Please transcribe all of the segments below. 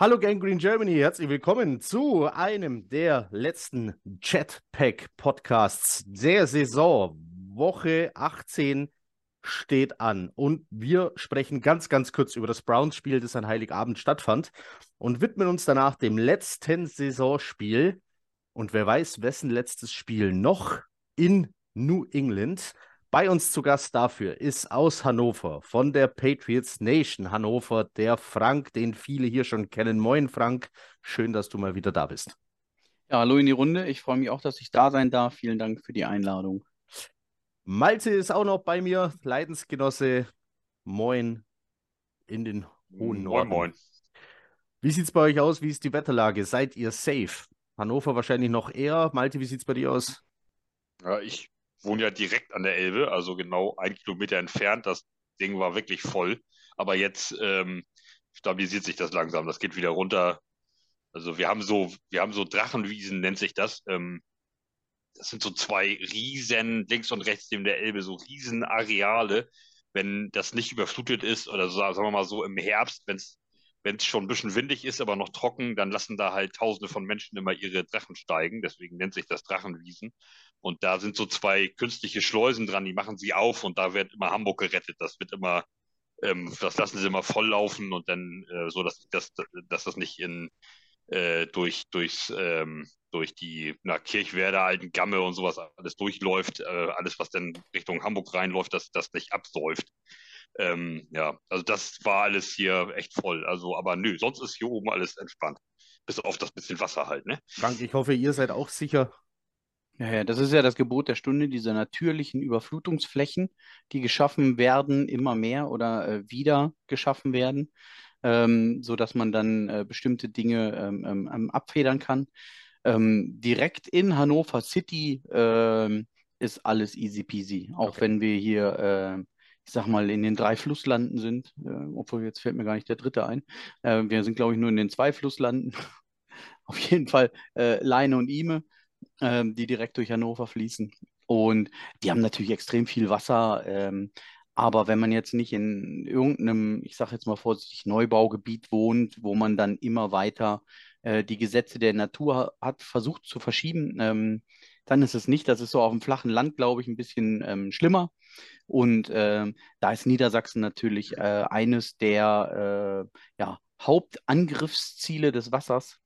Hallo Gang Green Germany, herzlich willkommen zu einem der letzten Jetpack Podcasts der Saison. Woche 18 steht an und wir sprechen ganz, ganz kurz über das Browns-Spiel, das an Heiligabend stattfand und widmen uns danach dem letzten Saisonspiel und wer weiß, wessen letztes Spiel noch in New England. Bei uns zu Gast dafür ist aus Hannover von der Patriots Nation Hannover der Frank, den viele hier schon kennen. Moin Frank, schön, dass du mal wieder da bist. Ja, hallo in die Runde. Ich freue mich auch, dass ich da sein darf. Vielen Dank für die Einladung. Malte ist auch noch bei mir, Leidensgenosse. Moin in den hohen Norden. Moin, moin. Wie sieht es bei euch aus? Wie ist die Wetterlage? Seid ihr safe? Hannover wahrscheinlich noch eher. Malte, wie sieht es bei dir aus? Ja, ich wohne ja direkt an der Elbe, also genau ein Kilometer entfernt. Das Ding war wirklich voll. Aber jetzt ähm, stabilisiert sich das langsam. Das geht wieder runter. Also wir haben so, wir haben so Drachenwiesen, nennt sich das. Ähm, das sind so zwei riesen, links und rechts neben der Elbe, so riesen Areale. Wenn das nicht überflutet ist, oder so, sagen wir mal so im Herbst, wenn es wenn es schon ein bisschen windig ist, aber noch trocken, dann lassen da halt Tausende von Menschen immer ihre Drachen steigen. Deswegen nennt sich das Drachenwiesen. Und da sind so zwei künstliche Schleusen dran, die machen sie auf und da wird immer Hamburg gerettet. Das wird immer, ähm, das lassen sie immer volllaufen und dann äh, so, dass, dass, dass das nicht in äh, durch, durchs, ähm, durch die na, Kirchwerder, Alten Gamme und sowas alles durchläuft, äh, alles, was dann Richtung Hamburg reinläuft, dass das nicht absäuft. Ähm, ja, also das war alles hier echt voll. Also, aber nö, sonst ist hier oben alles entspannt. Bis auf das bisschen Wasser halt, ne? Frank, ich hoffe, ihr seid auch sicher. Ja, ja, das ist ja das Gebot der Stunde, diese natürlichen Überflutungsflächen, die geschaffen werden, immer mehr oder äh, wieder geschaffen werden, ähm, sodass man dann äh, bestimmte Dinge ähm, ähm, ähm abfedern kann. Ähm, direkt in Hannover City ähm, ist alles easy peasy, auch okay. wenn wir hier äh, ich sag mal, in den drei Flusslanden sind, äh, obwohl jetzt fällt mir gar nicht der dritte ein. Äh, wir sind, glaube ich, nur in den zwei Flusslanden. Auf jeden Fall äh, Leine und Ime, ähm, die direkt durch Hannover fließen. Und die haben natürlich extrem viel Wasser. Ähm, aber wenn man jetzt nicht in irgendeinem, ich sage jetzt mal vorsichtig, Neubaugebiet wohnt, wo man dann immer weiter äh, die Gesetze der Natur hat versucht zu verschieben, ähm, dann ist es nicht. Das ist so auf dem flachen Land, glaube ich, ein bisschen ähm, schlimmer. Und äh, da ist Niedersachsen natürlich äh, eines der äh, ja, Hauptangriffsziele des Wassers.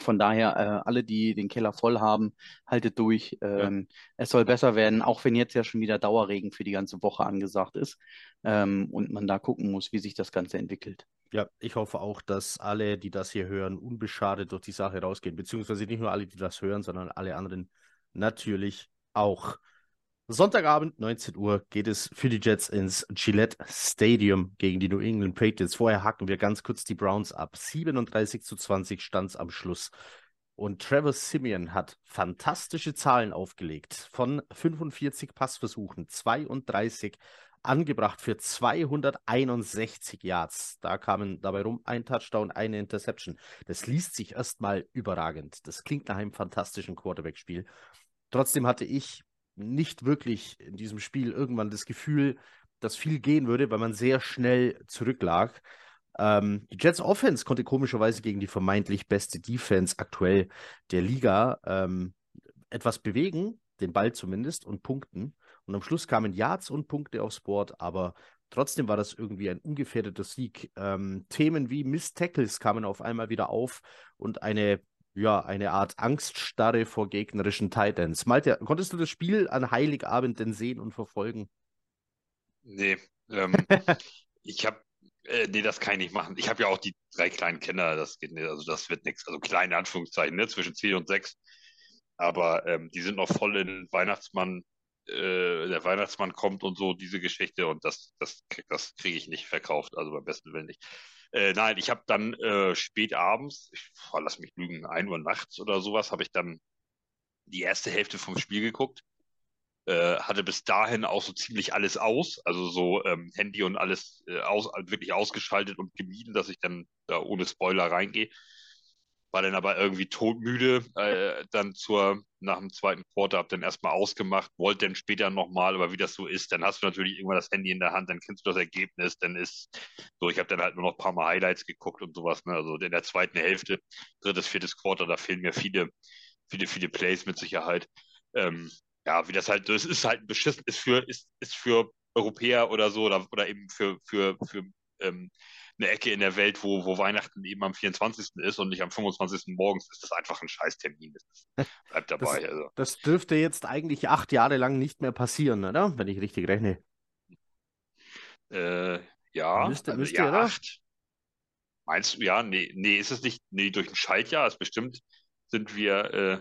Von daher, äh, alle, die den Keller voll haben, haltet durch. Ähm, ja. Es soll besser werden, auch wenn jetzt ja schon wieder Dauerregen für die ganze Woche angesagt ist ähm, und man da gucken muss, wie sich das Ganze entwickelt. Ja, ich hoffe auch, dass alle, die das hier hören, unbeschadet durch die Sache rausgehen. Beziehungsweise nicht nur alle, die das hören, sondern alle anderen natürlich auch. Sonntagabend, 19 Uhr, geht es für die Jets ins Gillette Stadium gegen die New England Patriots. Vorher hacken wir ganz kurz die Browns ab. 37 zu 20 stand es am Schluss. Und Trevor Simeon hat fantastische Zahlen aufgelegt. Von 45 Passversuchen, 32 angebracht für 261 Yards. Da kamen dabei rum ein Touchdown, eine Interception. Das liest sich erstmal überragend. Das klingt nach einem fantastischen Quarterback-Spiel. Trotzdem hatte ich nicht wirklich in diesem Spiel irgendwann das Gefühl, dass viel gehen würde, weil man sehr schnell zurücklag. Ähm, die Jets Offense konnte komischerweise gegen die vermeintlich beste Defense aktuell der Liga ähm, etwas bewegen, den Ball zumindest, und punkten. Und am Schluss kamen Yards und Punkte aufs Board, aber trotzdem war das irgendwie ein ungefährdeter Sieg. Ähm, Themen wie Miss Tackles kamen auf einmal wieder auf und eine ja, eine Art Angststarre vor gegnerischen Titans. Malte, konntest du das Spiel an Heiligabend denn sehen und verfolgen? Nee, ähm, ich habe, äh, nee, das kann ich nicht machen. Ich habe ja auch die drei kleinen Kinder, das geht nicht, also das wird nichts, also kleine Anführungszeichen, ne, zwischen vier und sechs. Aber ähm, die sind noch voll in Weihnachtsmann, äh, der Weihnachtsmann kommt und so, diese Geschichte und das, das, das kriege ich nicht verkauft, also beim besten Willen nicht. Äh, nein, ich habe dann äh, spät abends, ich oh, lass mich lügen, 1 Uhr nachts oder sowas, habe ich dann die erste Hälfte vom Spiel geguckt. Äh, hatte bis dahin auch so ziemlich alles aus, also so ähm, Handy und alles äh, aus, wirklich ausgeschaltet und gemieden, dass ich dann da ohne Spoiler reingehe. War dann aber irgendwie todmüde, äh, dann zur, nach dem zweiten Quarter, hab dann erstmal ausgemacht, wollte dann später nochmal, aber wie das so ist, dann hast du natürlich irgendwann das Handy in der Hand, dann kennst du das Ergebnis, dann ist so, ich habe dann halt nur noch ein paar Mal Highlights geguckt und sowas, ne? also in der zweiten Hälfte, drittes, viertes Quarter, da fehlen mir viele, viele, viele Plays mit Sicherheit. Ähm, ja, wie das halt, das ist halt beschissen, ist für, ist, ist für Europäer oder so oder, oder eben für, für, für ähm, eine Ecke in der Welt, wo, wo Weihnachten eben am 24. ist und nicht am 25. morgens, ist das einfach ein Scheißtermin. Das bleibt dabei. Das, also. das dürfte jetzt eigentlich acht Jahre lang nicht mehr passieren, oder? Wenn ich richtig rechne. Äh, ja, Müsste- also, müsste, ja, oder? acht. Meinst du, ja, nee, nee, ist es nicht, nee, durch ein Schaltjahr ist bestimmt, sind wir, äh,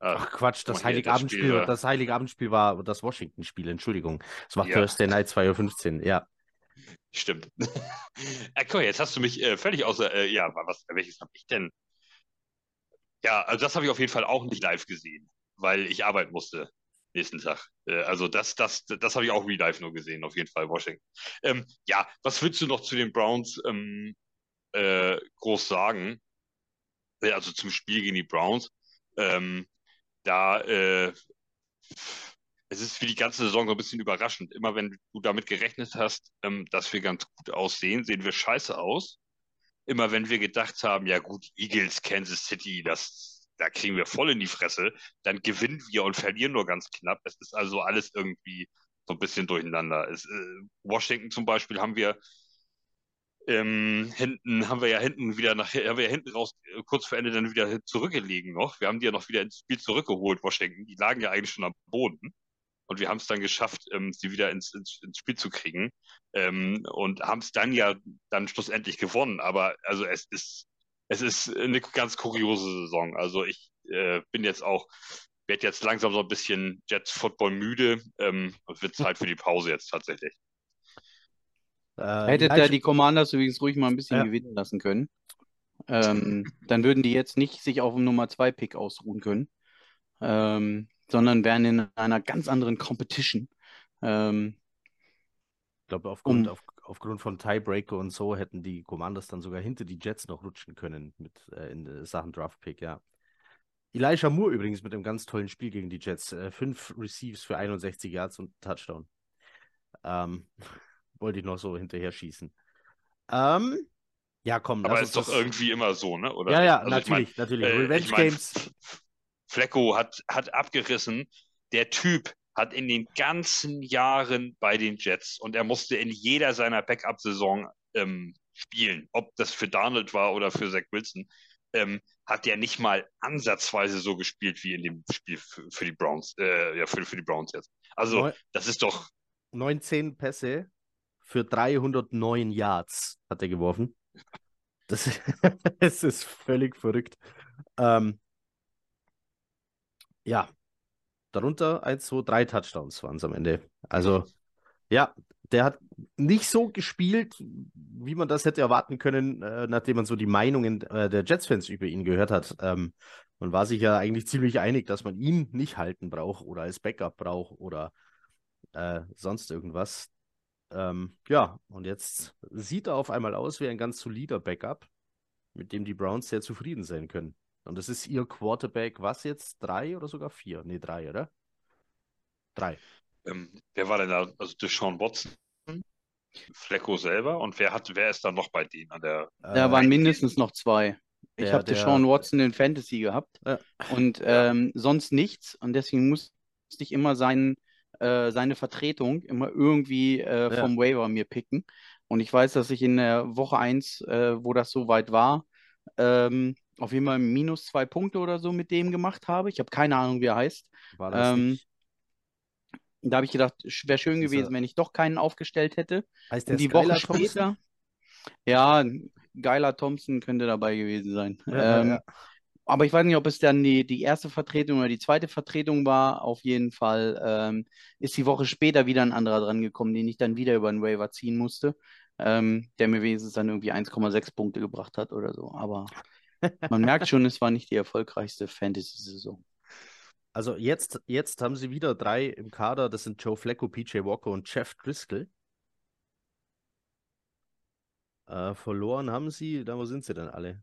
ah, Ach Quatsch, das das Heiligabendspiel, Spiel war- das Heiligabendspiel war das Washington-Spiel, Entschuldigung. Es war Ja. Thursday Night 2.15 Uhr, ja. Stimmt. äh, mal, jetzt hast du mich äh, völlig außer, äh, ja, was, welches habe ich denn? Ja, also das habe ich auf jeden Fall auch nicht live gesehen, weil ich arbeiten musste nächsten Tag. Äh, also das, das, das habe ich auch real live nur gesehen, auf jeden Fall, Washington. Ähm, ja, was willst du noch zu den Browns ähm, äh, groß sagen? Äh, Also zum Spiel gegen die Browns. Ähm, da, es ist für die ganze Saison so ein bisschen überraschend. Immer wenn du damit gerechnet hast, ähm, dass wir ganz gut aussehen, sehen wir scheiße aus. Immer wenn wir gedacht haben, ja gut, Eagles, Kansas City, das, da kriegen wir voll in die Fresse, dann gewinnen wir und verlieren nur ganz knapp. Es ist also alles irgendwie so ein bisschen durcheinander. Es, äh, Washington zum Beispiel haben wir ähm, hinten haben wir ja hinten wieder nachher, haben wir ja hinten raus, äh, kurz vor Ende dann wieder zurückgelegen noch. Wir haben die ja noch wieder ins Spiel zurückgeholt, Washington. Die lagen ja eigentlich schon am Boden. Und wir haben es dann geschafft, ähm, sie wieder ins, ins, ins Spiel zu kriegen. Ähm, und haben es dann ja dann schlussendlich gewonnen. Aber also es ist, es ist eine ganz kuriose Saison. Also ich äh, bin jetzt auch, werde jetzt langsam so ein bisschen Jets Football müde. Ähm, und wird Zeit für die Pause jetzt tatsächlich. Äh, Hättet ihr die Commanders übrigens ruhig mal ein bisschen Ja. gewinnen lassen können. Ähm, dann würden die jetzt nicht sich auf dem Nummer 2 Pick ausruhen können, ähm, sondern wären in einer ganz anderen Competition. Ähm, Ich glaube, aufgrund, Um- auf, aufgrund von Tiebreaker und so hätten die Commanders dann sogar hinter die Jets noch rutschen können mit äh, in äh, Sachen Draftpick, ja. Elijah Moore übrigens mit einem ganz tollen Spiel gegen die Jets. Äh, fünf Receives für 61 Yards und Touchdown. Ähm, wollte ich noch so hinterher schießen. Ähm, ja, komm, Aber ist doch das- irgendwie immer so, ne? Oder Ja, ja, Also ich mein, natürlich, natürlich. Äh, Revenge ich mein, Games. Flecko hat, hat abgerissen. Der Typ hat in den ganzen Jahren bei den Jets und er musste in jeder seiner Backup-Saison ähm, spielen, ob das für Darnold war oder für Zach Wilson, ähm, hat der nicht mal ansatzweise so gespielt wie in dem Spiel für, für die Browns, äh, ja, für, für die Browns jetzt. Also, Neu- das ist doch, 19 Pässe für 309 Yards hat er geworfen. Das, das ist völlig verrückt. Ähm, ja, darunter 1, 2, 3 Touchdowns waren es am Ende. Also, ja, der hat nicht so gespielt, wie man das hätte erwarten können, äh, nachdem man so die Meinungen äh, der Jets-Fans über ihn gehört hat. Ähm, man war sich ja eigentlich ziemlich einig, dass man ihn nicht halten braucht oder als Backup braucht oder äh, sonst irgendwas. Ähm, ja, und jetzt sieht er auf einmal aus wie ein ganz solider Backup, mit dem die Browns sehr zufrieden sein können. Und das ist ihr Quarterback, was jetzt? Drei oder sogar vier? Nee, drei, oder? Drei. ähm, wer war denn da? Also Deshaun Watson, Flecko selber und wer hat, wer ist da noch bei denen an der Da Äh, waren mindestens noch zwei. Ich der- habe der- Deshaun Watson in Fantasy gehabt Ja. und ähm, sonst nichts. Und deswegen musste ich immer seinen, äh, seine Vertretung immer irgendwie äh, Ja. vom Waiver mir picken. Und ich weiß, dass ich in der Woche 1, äh, wo das soweit war, ähm, auf jeden Fall minus zwei Punkte oder so mit dem gemacht habe. Ich habe keine Ahnung, wie er heißt. war das ähm, nicht? Da habe ich gedacht, wäre schön gewesen, wenn ich doch keinen aufgestellt hätte. Heißt der Und die Skylar Woche Thompson? später, ja, Geiler Thompson könnte dabei gewesen sein. Ja, Ähm, ja. aber ich weiß nicht, ob es dann die, die erste Vertretung oder die zweite Vertretung war. Auf jeden Fall ähm, ist die Woche später wieder ein anderer dran gekommen, den ich dann wieder über den Waiver ziehen musste, ähm, der mir wenigstens dann irgendwie 1,6 Punkte gebracht hat oder so. Aber man merkt schon, es war nicht die erfolgreichste Fantasy-Saison. Also jetzt, jetzt haben sie wieder drei im Kader. Das sind Joe Flacco, PJ Walker und Jeff Driscoll. Äh, verloren haben sie, da wo sind sie denn alle?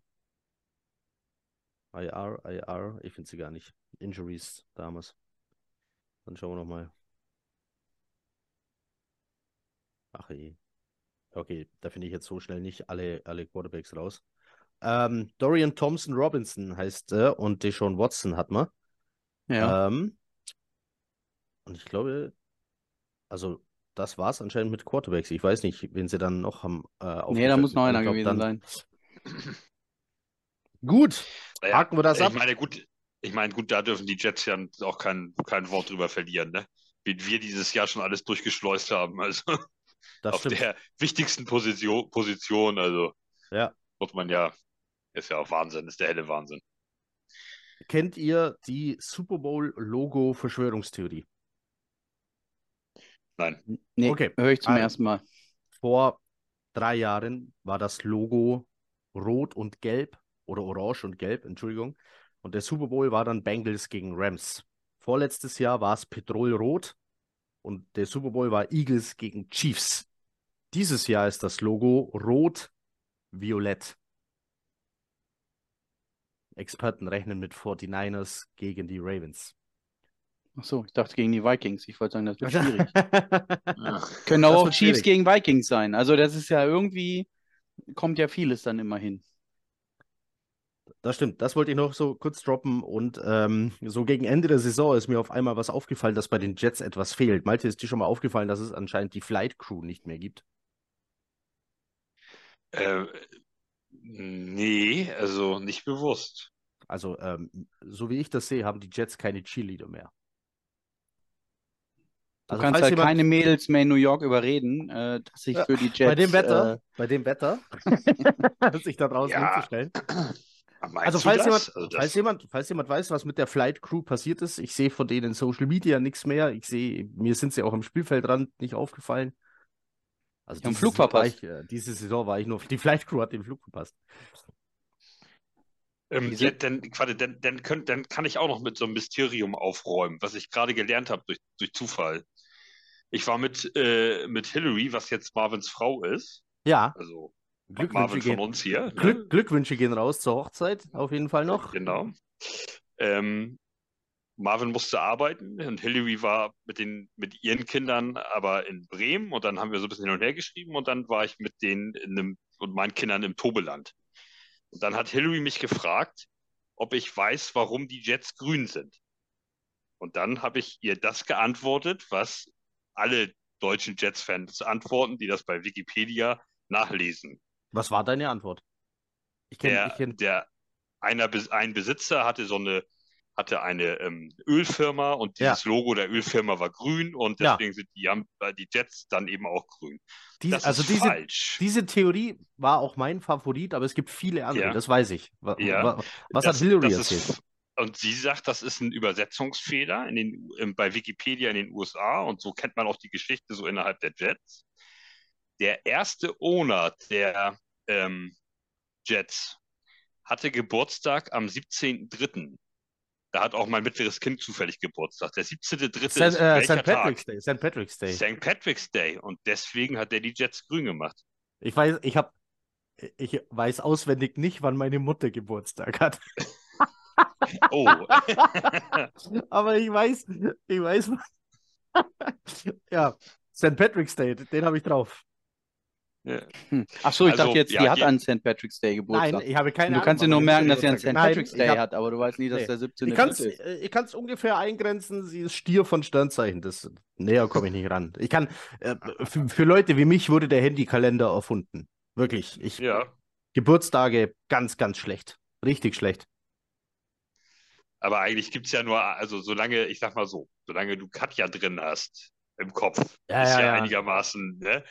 IR, IR, ich finde sie gar nicht. Injuries damals. Dann schauen wir nochmal. Ach je. Okay, da finde ich jetzt so schnell nicht alle, alle Quarterbacks raus. Ähm, Dorian Thompson Robinson heißt er und Deshaun Watson hat man. Ja. Ähm, und ich glaube, also das war es anscheinend mit Quarterbacks. Ich weiß nicht, wen sie dann noch haben. Äh, nee, da muss noch einer glaub, gewesen dann- sein. Gut, Naja, haken wir das ich ab. meine, gut, ich meine, gut, da dürfen die Jets ja auch kein, kein Wort drüber verlieren, ne? Wie wir dieses Jahr schon alles durchgeschleust haben. Also Das auf stimmt. der wichtigsten Position, Position, also Ja. muss man ja, ist ja auch Wahnsinn, ist der helle Wahnsinn. Kennt ihr die Super Bowl Logo Verschwörungstheorie? Nein. Nee, Okay. höre ich zum Also- ersten Mal. Vor drei Jahren war das Logo rot und gelb oder orange und gelb, Entschuldigung. Und der Super Bowl war dann Bengals gegen Rams. Vorletztes Jahr war es Petrolrot und der Super Bowl war Eagles gegen Chiefs. Dieses Jahr ist das Logo rot-violett. Experten rechnen mit 49ers gegen die Ravens. Ach so, ich dachte gegen die Vikings. Ich wollte sagen, das wird schwierig. Ach, Können auch Chiefs schwierig. gegen Vikings sein. Also das ist ja irgendwie, kommt ja vieles dann immer hin. Das stimmt, das wollte ich noch so kurz droppen. Und ähm, so gegen Ende der Saison ist mir auf einmal was aufgefallen, dass bei den Jets etwas fehlt. Malte, ist dir schon mal aufgefallen, dass es anscheinend die Flight Crew nicht mehr gibt? Äh, nee, also nicht bewusst. Also, ähm, so wie ich das sehe, haben die Jets keine Cheerleader mehr. Du Also, kannst halt jemand- keine Mädels mehr in New York überreden, äh, dass sich Ja, für die Jets. bei dem Wetter, Äh, bei dem Wetter, sich da draußen Ja. hinzustellen. Also falls jemand, Also falls jemand, falls jemand weiß, was mit der Flight Crew passiert ist, ich sehe von denen in Social Media nichts mehr. Ich sehe, mir sind sie auch am Spielfeldrand nicht aufgefallen. Also diese Flug Saison war verpasst. Ich, äh, diese Saison war ich nur, die Flight Crew hat den Flug verpasst. Ähm, ja, dann, warte, dann, dann, könnt, dann kann ich auch noch mit so einem Mysterium aufräumen, was ich gerade gelernt habe durch, durch Zufall. Ich war mit, äh, mit Hillary, was jetzt Marvins Frau ist, Ja, also Glückwünsche gehen, uns hier. ne? Glück, Glückwünsche gehen raus zur Hochzeit, auf jeden Fall noch. Genau. Ähm, Marvin musste arbeiten und Hillary war mit den, mit ihren Kindern aber in Bremen und dann haben wir so ein bisschen hin und her geschrieben und dann war ich mit denen in einem, und meinen Kindern im Tobeland. Und dann hat Hillary mich gefragt, ob ich weiß, warum die Jets grün sind. Und dann habe ich ihr das geantwortet, was alle deutschen Jets-Fans antworten, die das bei Wikipedia nachlesen. Was war deine Antwort? Ich kenne, der, ich kenn, der einer, ein Besitzer hatte so eine, hatte eine ähm, Ölfirma und Ja. dieses Logo der Ölfirma war grün und Ja. deswegen sind die, haben- äh, die Jets dann eben auch grün. diese, Das also ist diese, falsch. diese Theorie war auch mein Favorit, aber es gibt viele andere, Ja. das weiß ich. Wa- Ja. wa- Was Das- hat Hillary erzählt? Ist, und sie sagt, das ist ein Übersetzungsfehler in den, im, bei Wikipedia in den USA und so kennt man auch die Geschichte so innerhalb der Jets. Der erste Owner der ähm, Jets hatte Geburtstag am 17.03. Da hat auch mein mittleres Kind zufällig Geburtstag. Der 17.03. St. ist Äh, St. Patrick's Day. St. Patrick's Day. Tag? St. Patrick's Day. Und deswegen hat er die Jets grün gemacht. Ich weiß, ich habe, ich weiß auswendig nicht, wann meine Mutter Geburtstag hat. Oh, Aber ich weiß, ich weiß. ja, St. Patrick's Day, den habe ich drauf. Hm. Ach so, ich Also, dachte jetzt, ja, die hat an St. Patrick's Day Geburtstag. Nein, ich habe keine Und du Ahnung. kannst dir nur merken, dass sie an St. Patrick's Day hab- hat, aber du weißt nie, dass Nee. der 17. Ich kann es ist. ich kann's ungefähr eingrenzen, sie ist Stier von Sternzeichen. Das, näher komme ich nicht ran. Ich kann, äh, für, für Leute wie mich wurde der Handykalender erfunden. Wirklich. Ich, ja. Geburtstage ganz, ganz schlecht. Richtig schlecht. Aber eigentlich gibt es ja nur, also solange, ich sag mal so, solange du Katja drin hast im Kopf, Ja, ist ja, ja, ja. einigermaßen, ne?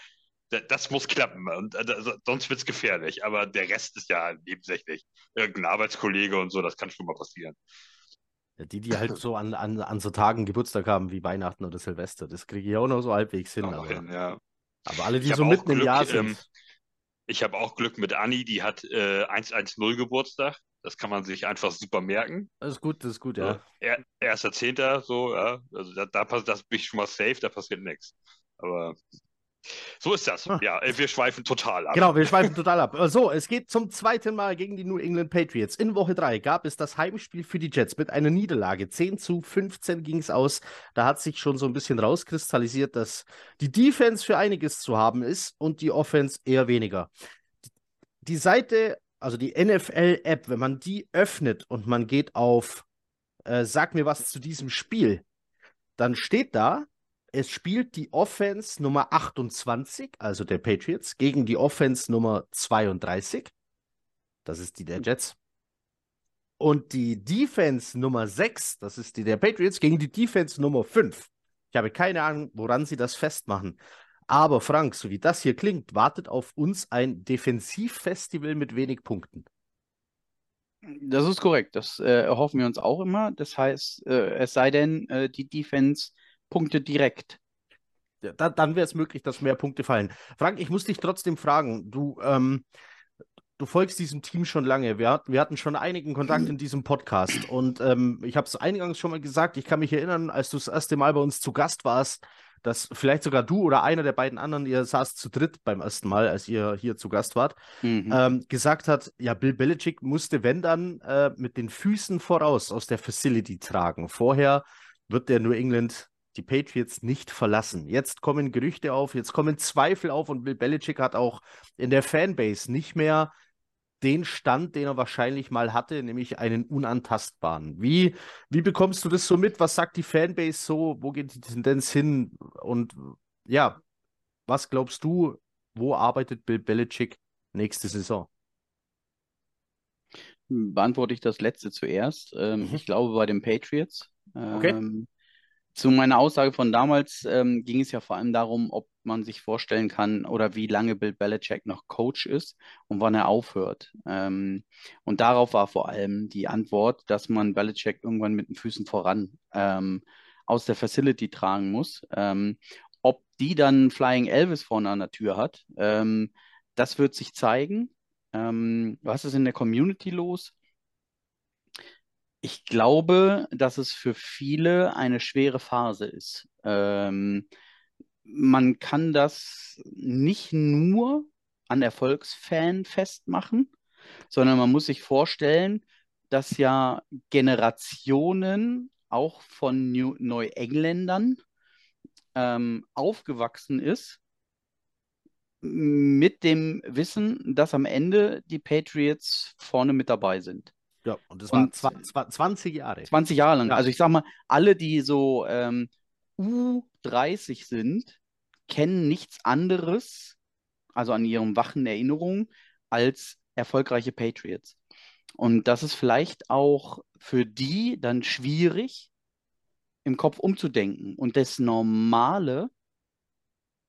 Da- Das muss klappen und äh, sonst wird es gefährlich. Aber der Rest ist ja nebensächlich. Irgendein Arbeitskollege und so, das kann schon mal passieren. Die, die halt so an, an, an so Tagen Geburtstag haben wie Weihnachten oder Silvester. Das kriege ich auch noch so halbwegs hin. Aber, hin, ja. aber alle, die so mitten im Glück, Jahr sind. ähm, Ich habe auch Glück mit Anni, die hat äh, 110 Geburtstag. Das kann man sich einfach super merken. Das ist gut, das ist gut, ja. Er, erster Zehnter, so, ja. Also da, da pass- das bin ich schon mal safe, da passiert nichts. Aber So ist das. Ja, äh, wir schweifen total ab. Genau, wir schweifen total ab. So, es geht zum zweiten Mal gegen die New England Patriots. In Woche 3 gab es das Heimspiel für die Jets mit einer Niederlage. 10 zu 15 ging es aus. Da hat sich schon so ein bisschen rauskristallisiert, dass die Defense für einiges zu haben ist und die Offense eher weniger. Die Seite, also die NFL-App, wenn man die öffnet und man geht auf äh, Sag mir was zu diesem Spiel, dann steht da, es spielt die Offense Nummer 28, also der Patriots, gegen die Offense Nummer 32. Das ist die der Jets. Und die Defense Nummer 6, das ist die der Patriots, gegen die Defense Nummer 5. Ich habe keine Ahnung, woran sie das festmachen. Aber Frank, so wie das hier klingt, wartet auf uns ein Defensivfestival mit wenig Punkten. Das ist korrekt. Das äh, erhoffen wir uns auch immer. Das heißt, äh, es sei denn, äh, die Defense Punkte direkt. Ja, da, dann wäre es möglich, dass mehr Punkte fallen. Frank, ich muss dich trotzdem fragen, du, ähm, du folgst diesem Team schon lange. Wir, wir hatten schon einigen Kontakt in diesem Podcast und ähm, ich habe es eingangs schon mal gesagt, ich kann mich erinnern, als du das erste Mal bei uns zu Gast warst, dass vielleicht sogar du oder einer der beiden anderen, ihr saß zu dritt beim ersten Mal, als ihr hier zu Gast wart, mhm. ähm, gesagt hat, ja, Bill Belichick musste, wenn dann, äh, mit den Füßen voraus aus der Facility tragen. Vorher wird der New England die Patriots nicht verlassen. Jetzt kommen Gerüchte auf, jetzt kommen Zweifel auf und Bill Belichick hat auch in der Fanbase nicht mehr den Stand, den er wahrscheinlich mal hatte, nämlich einen unantastbaren. Wie, wie bekommst du das so mit? Was sagt die Fanbase so? Wo geht die Tendenz hin? Und ja, was glaubst du, wo arbeitet Bill Belichick nächste Saison? Beantworte ich das letzte zuerst. Ähm, mhm. Ich glaube bei den Patriots. Okay. Zu meiner Aussage von damals ähm, ging es ja vor allem darum, ob man sich vorstellen kann oder wie lange Bill Belichick noch Coach ist und wann er aufhört. Ähm, und darauf war vor allem die Antwort, dass man Belichick irgendwann mit den Füßen voran ähm, aus der Facility tragen muss. Ähm, ob die dann Flying Elvis vorne an der Tür hat, ähm, das wird sich zeigen. Ähm, was ist in der Community los? Ich glaube, dass es für viele eine schwere Phase ist. Ähm, man kann das nicht nur an Erfolgsfan festmachen, sondern man muss sich vorstellen, dass ja Generationen auch von New Neuengländern ähm, aufgewachsen ist mit dem Wissen, dass am Ende die Patriots vorne mit dabei sind. Ja, und das waren 20 Jahre. 20 Jahre lang. Ja. Also ich sag mal, alle, die so ähm, U30 sind, kennen nichts anderes, also an ihren wachen Erinnerungen, als erfolgreiche Patriots. Und das ist vielleicht auch für die dann schwierig, im Kopf umzudenken und das normale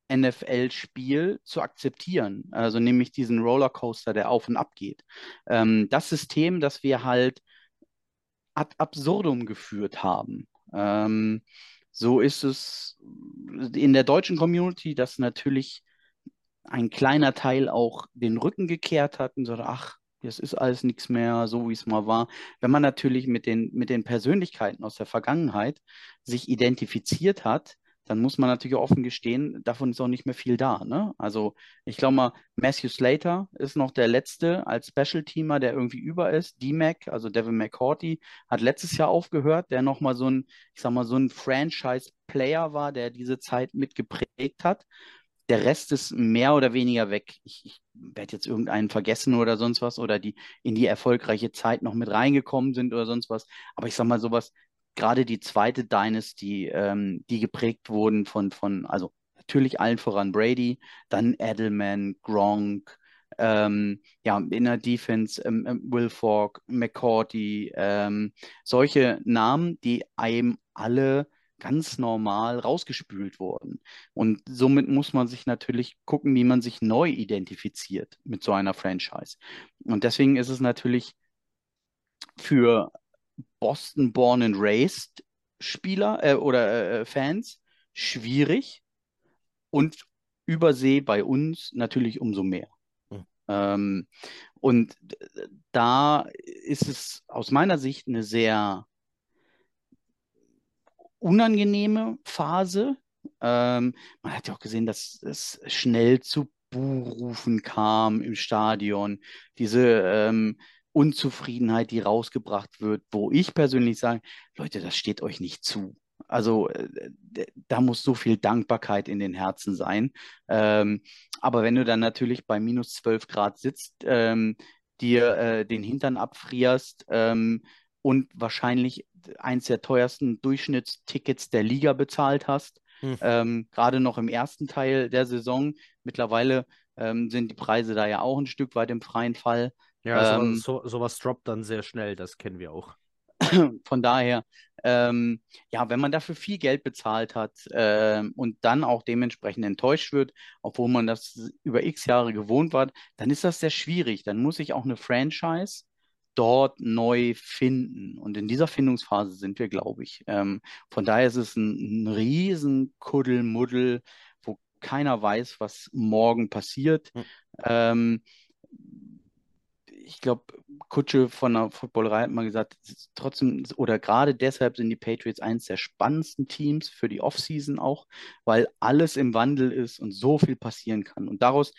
NFL-Spiel zu akzeptieren. Also nämlich diesen Rollercoaster, der auf und ab geht. Ähm, das System, das wir halt ad absurdum geführt haben. Ähm, so ist es in der deutschen Community, dass natürlich ein kleiner Teil auch den Rücken gekehrt hat und sagt, ach, das ist alles nichts mehr, so wie es mal war. Wenn man natürlich mit den, mit den Persönlichkeiten aus der Vergangenheit sich identifiziert hat, dann muss man natürlich offen gestehen, davon ist auch nicht mehr viel da. Ne? Also ich glaube mal, Matthew Slater ist noch der letzte als Special-Teamer, der irgendwie über ist. D-Mac, also Devin McCourty, hat letztes Jahr aufgehört, der nochmal so ein, ich sag mal, so ein Franchise-Player war, der diese Zeit mitgeprägt hat. Der Rest ist mehr oder weniger weg. Ich, ich werde jetzt irgendeinen vergessen oder sonst was oder die in die erfolgreiche Zeit noch mit reingekommen sind oder sonst was. Aber ich sag mal, sowas gerade die zweite Dynasty, ähm, die geprägt wurden von, von, also natürlich allen voran Brady, dann Edelman, Gronk, ähm, ja, in der Defense ähm, ähm Will Falk, McCourty, ähm, solche Namen, die einem alle ganz normal rausgespült wurden. Und somit muss man sich natürlich gucken, wie man sich neu identifiziert mit so einer Franchise. Und deswegen ist es natürlich für Boston Born and Raised Spieler äh, oder äh, Fans schwierig und Übersee bei uns natürlich umso mehr. Mhm. Ähm, und da ist es aus meiner Sicht eine sehr unangenehme Phase, Ähm, man hat ja auch gesehen, dass es schnell zu Buhrufen kam im Stadion. Diese ähm, Unzufriedenheit, die rausgebracht wird, wo ich persönlich sage, Leute, das steht euch nicht zu. Also äh, da muss so viel Dankbarkeit in den Herzen sein. Ähm, aber wenn du dann natürlich bei minus 12 Grad sitzt, ähm, dir äh, den Hintern abfrierst ähm, und wahrscheinlich eins der teuersten Durchschnittstickets der Liga bezahlt hast, hm. ähm, gerade noch im ersten Teil der Saison. Mittlerweile ähm, sind die Preise da ja auch ein Stück weit im freien Fall. Ja, ähm, so, sowas droppt dann sehr schnell, das kennen wir auch. Von daher, ähm, ja, wenn man dafür viel Geld bezahlt hat äh, und dann auch dementsprechend enttäuscht wird, obwohl man das über x Jahre gewohnt war, dann ist das sehr schwierig. Dann muss ich auch eine Franchise dort neu finden. Und in dieser Findungsphase sind wir, glaube ich. Ähm, von daher ist es ein, ein riesen Kuddelmuddel, wo keiner weiß, was morgen passiert. Hm. Ähm, ich glaube, Kutsche von der Footballerei hat mal gesagt, trotzdem oder gerade deshalb sind die Patriots eines der spannendsten Teams für die Offseason auch, weil alles im Wandel ist und so viel passieren kann. Und daraus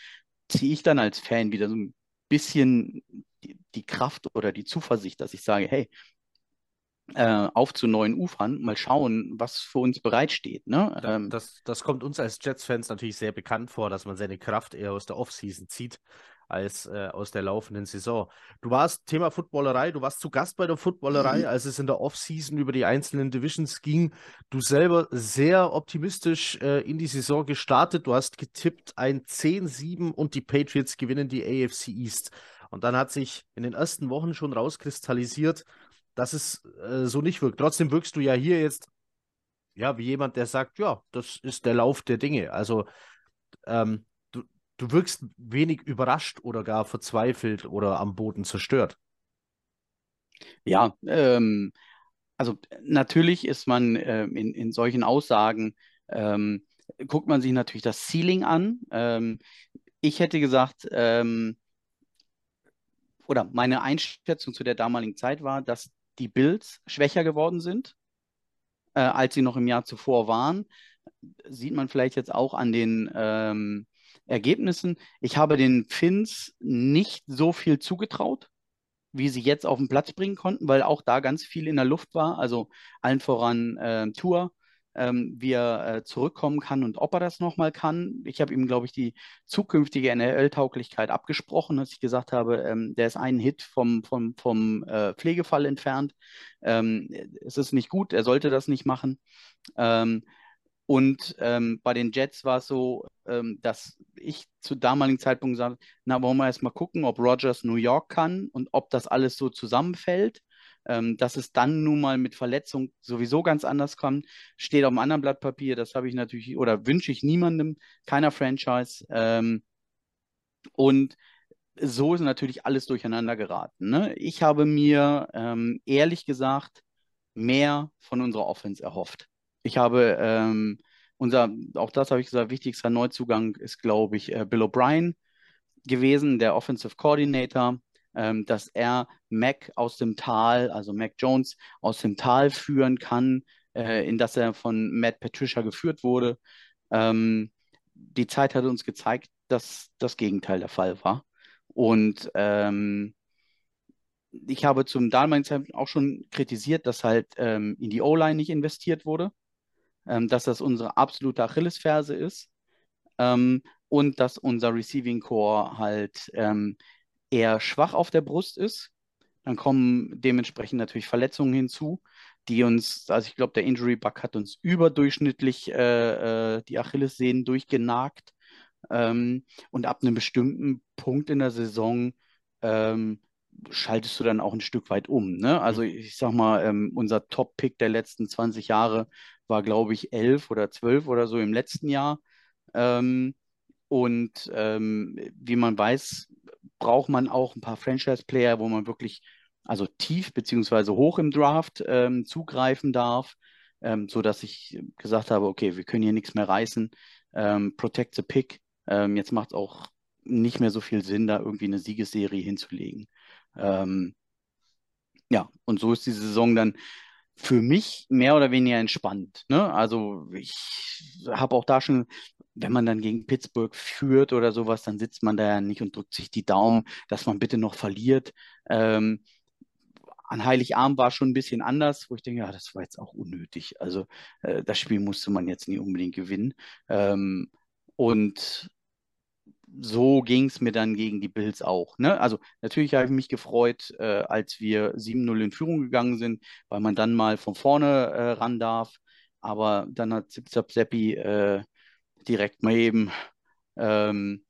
ziehe ich dann als Fan wieder so ein bisschen die, die Kraft oder die Zuversicht, dass ich sage, hey, äh, auf zu neuen Ufern, mal schauen, was für uns bereitsteht. Ne? Ähm, das, das kommt uns als Jets-Fans natürlich sehr bekannt vor, dass man seine Kraft eher aus der Offseason zieht als äh, aus der laufenden Saison. Du warst Thema Footballerei, du warst zu Gast bei der Footballerei, mhm. als es in der Offseason über die einzelnen Divisions ging. Du selber sehr optimistisch äh, in die Saison gestartet. Du hast getippt ein 10-7 und die Patriots gewinnen die AFC East. Und dann hat sich in den ersten Wochen schon rauskristallisiert, dass es äh, so nicht wirkt. Trotzdem wirkst du ja hier jetzt ja wie jemand, der sagt, ja, das ist der Lauf der Dinge. Also ähm, du wirkst wenig überrascht oder gar verzweifelt oder am Boden zerstört. Ja, ähm, also natürlich ist man äh, in, in solchen Aussagen, ähm, guckt man sich natürlich das Ceiling an. Ähm, ich hätte gesagt, ähm, oder meine Einschätzung zu der damaligen Zeit war, dass die Bills schwächer geworden sind, äh, als sie noch im Jahr zuvor waren. Sieht man vielleicht jetzt auch an den ähm, Ergebnissen. Ich habe den Finns nicht so viel zugetraut, wie sie jetzt auf den Platz bringen konnten, weil auch da ganz viel in der Luft war. Also allen voran äh, Tour, ähm, wie er äh, zurückkommen kann und ob er das nochmal kann. Ich habe ihm, glaube ich, die zukünftige NRL-Tauglichkeit abgesprochen, dass ich gesagt habe, ähm, der ist einen Hit vom, vom, vom äh, Pflegefall entfernt. Ähm, es ist nicht gut, er sollte das nicht machen. Ähm, und ähm, bei den Jets war es so, ähm, dass ich zu damaligen Zeitpunkt sagte, na, wollen wir erst mal gucken, ob Rogers New York kann und ob das alles so zusammenfällt. Ähm, dass es dann nun mal mit Verletzung sowieso ganz anders kommt, steht auf einem anderen Blatt Papier. Das habe ich natürlich oder wünsche ich niemandem, keiner Franchise. Ähm, und so ist natürlich alles durcheinander geraten. Ne? Ich habe mir ähm, ehrlich gesagt mehr von unserer Offense erhofft. Ich habe ähm, unser, auch das habe ich gesagt, wichtigster Neuzugang ist, glaube ich, äh, Bill O'Brien gewesen, der Offensive Coordinator, ähm, dass er Mac aus dem Tal, also Mac Jones aus dem Tal führen kann, äh, in das er von Matt Patricia geführt wurde. Ähm, die Zeit hat uns gezeigt, dass das Gegenteil der Fall war. Und ähm, ich habe zum damaligen Zeitpunkt auch schon kritisiert, dass halt ähm, in die O-Line nicht investiert wurde ähm, dass das unsere absolute Achillesferse ist ähm, und dass unser Receiving Core halt ähm, eher schwach auf der Brust ist. Dann kommen dementsprechend natürlich Verletzungen hinzu, die uns, also ich glaube, der Injury Bug hat uns überdurchschnittlich äh, äh, die Achillessehnen durchgenagt. Ähm, und ab einem bestimmten Punkt in der Saison ähm, schaltest du dann auch ein Stück weit um. Ne? Also mhm. ich sag mal, ähm, unser Top-Pick der letzten 20 Jahre war, glaube ich, 11 oder 12 oder so im letzten Jahr. Ähm, und ähm, wie man weiß, braucht man auch ein paar Franchise-Player, wo man wirklich also tief beziehungsweise hoch im Draft ähm, zugreifen darf, ähm, so dass ich gesagt habe, okay, wir können hier nichts mehr reißen. Ähm, protect the pick. Ähm, jetzt macht es auch nicht mehr so viel Sinn, da irgendwie eine Siegesserie hinzulegen. Ähm, ja, und so ist die Saison dann für mich mehr oder weniger entspannt. Ne? Also ich habe auch da schon, wenn man dann gegen Pittsburgh führt oder sowas, dann sitzt man da ja nicht und drückt sich die Daumen, dass man bitte noch verliert. Ähm, an Heiligabend war schon ein bisschen anders, wo ich denke, ja, das war jetzt auch unnötig. Also äh, das Spiel musste man jetzt nie unbedingt gewinnen. Ähm, und so ging es mir dann gegen die Bills auch. Ne? Also natürlich habe ich mich gefreut, äh, als wir 7-0 in Führung gegangen sind, weil man dann mal von vorne äh, ran darf. Aber dann hat Zipzap Seppi äh, direkt mal eben ähm,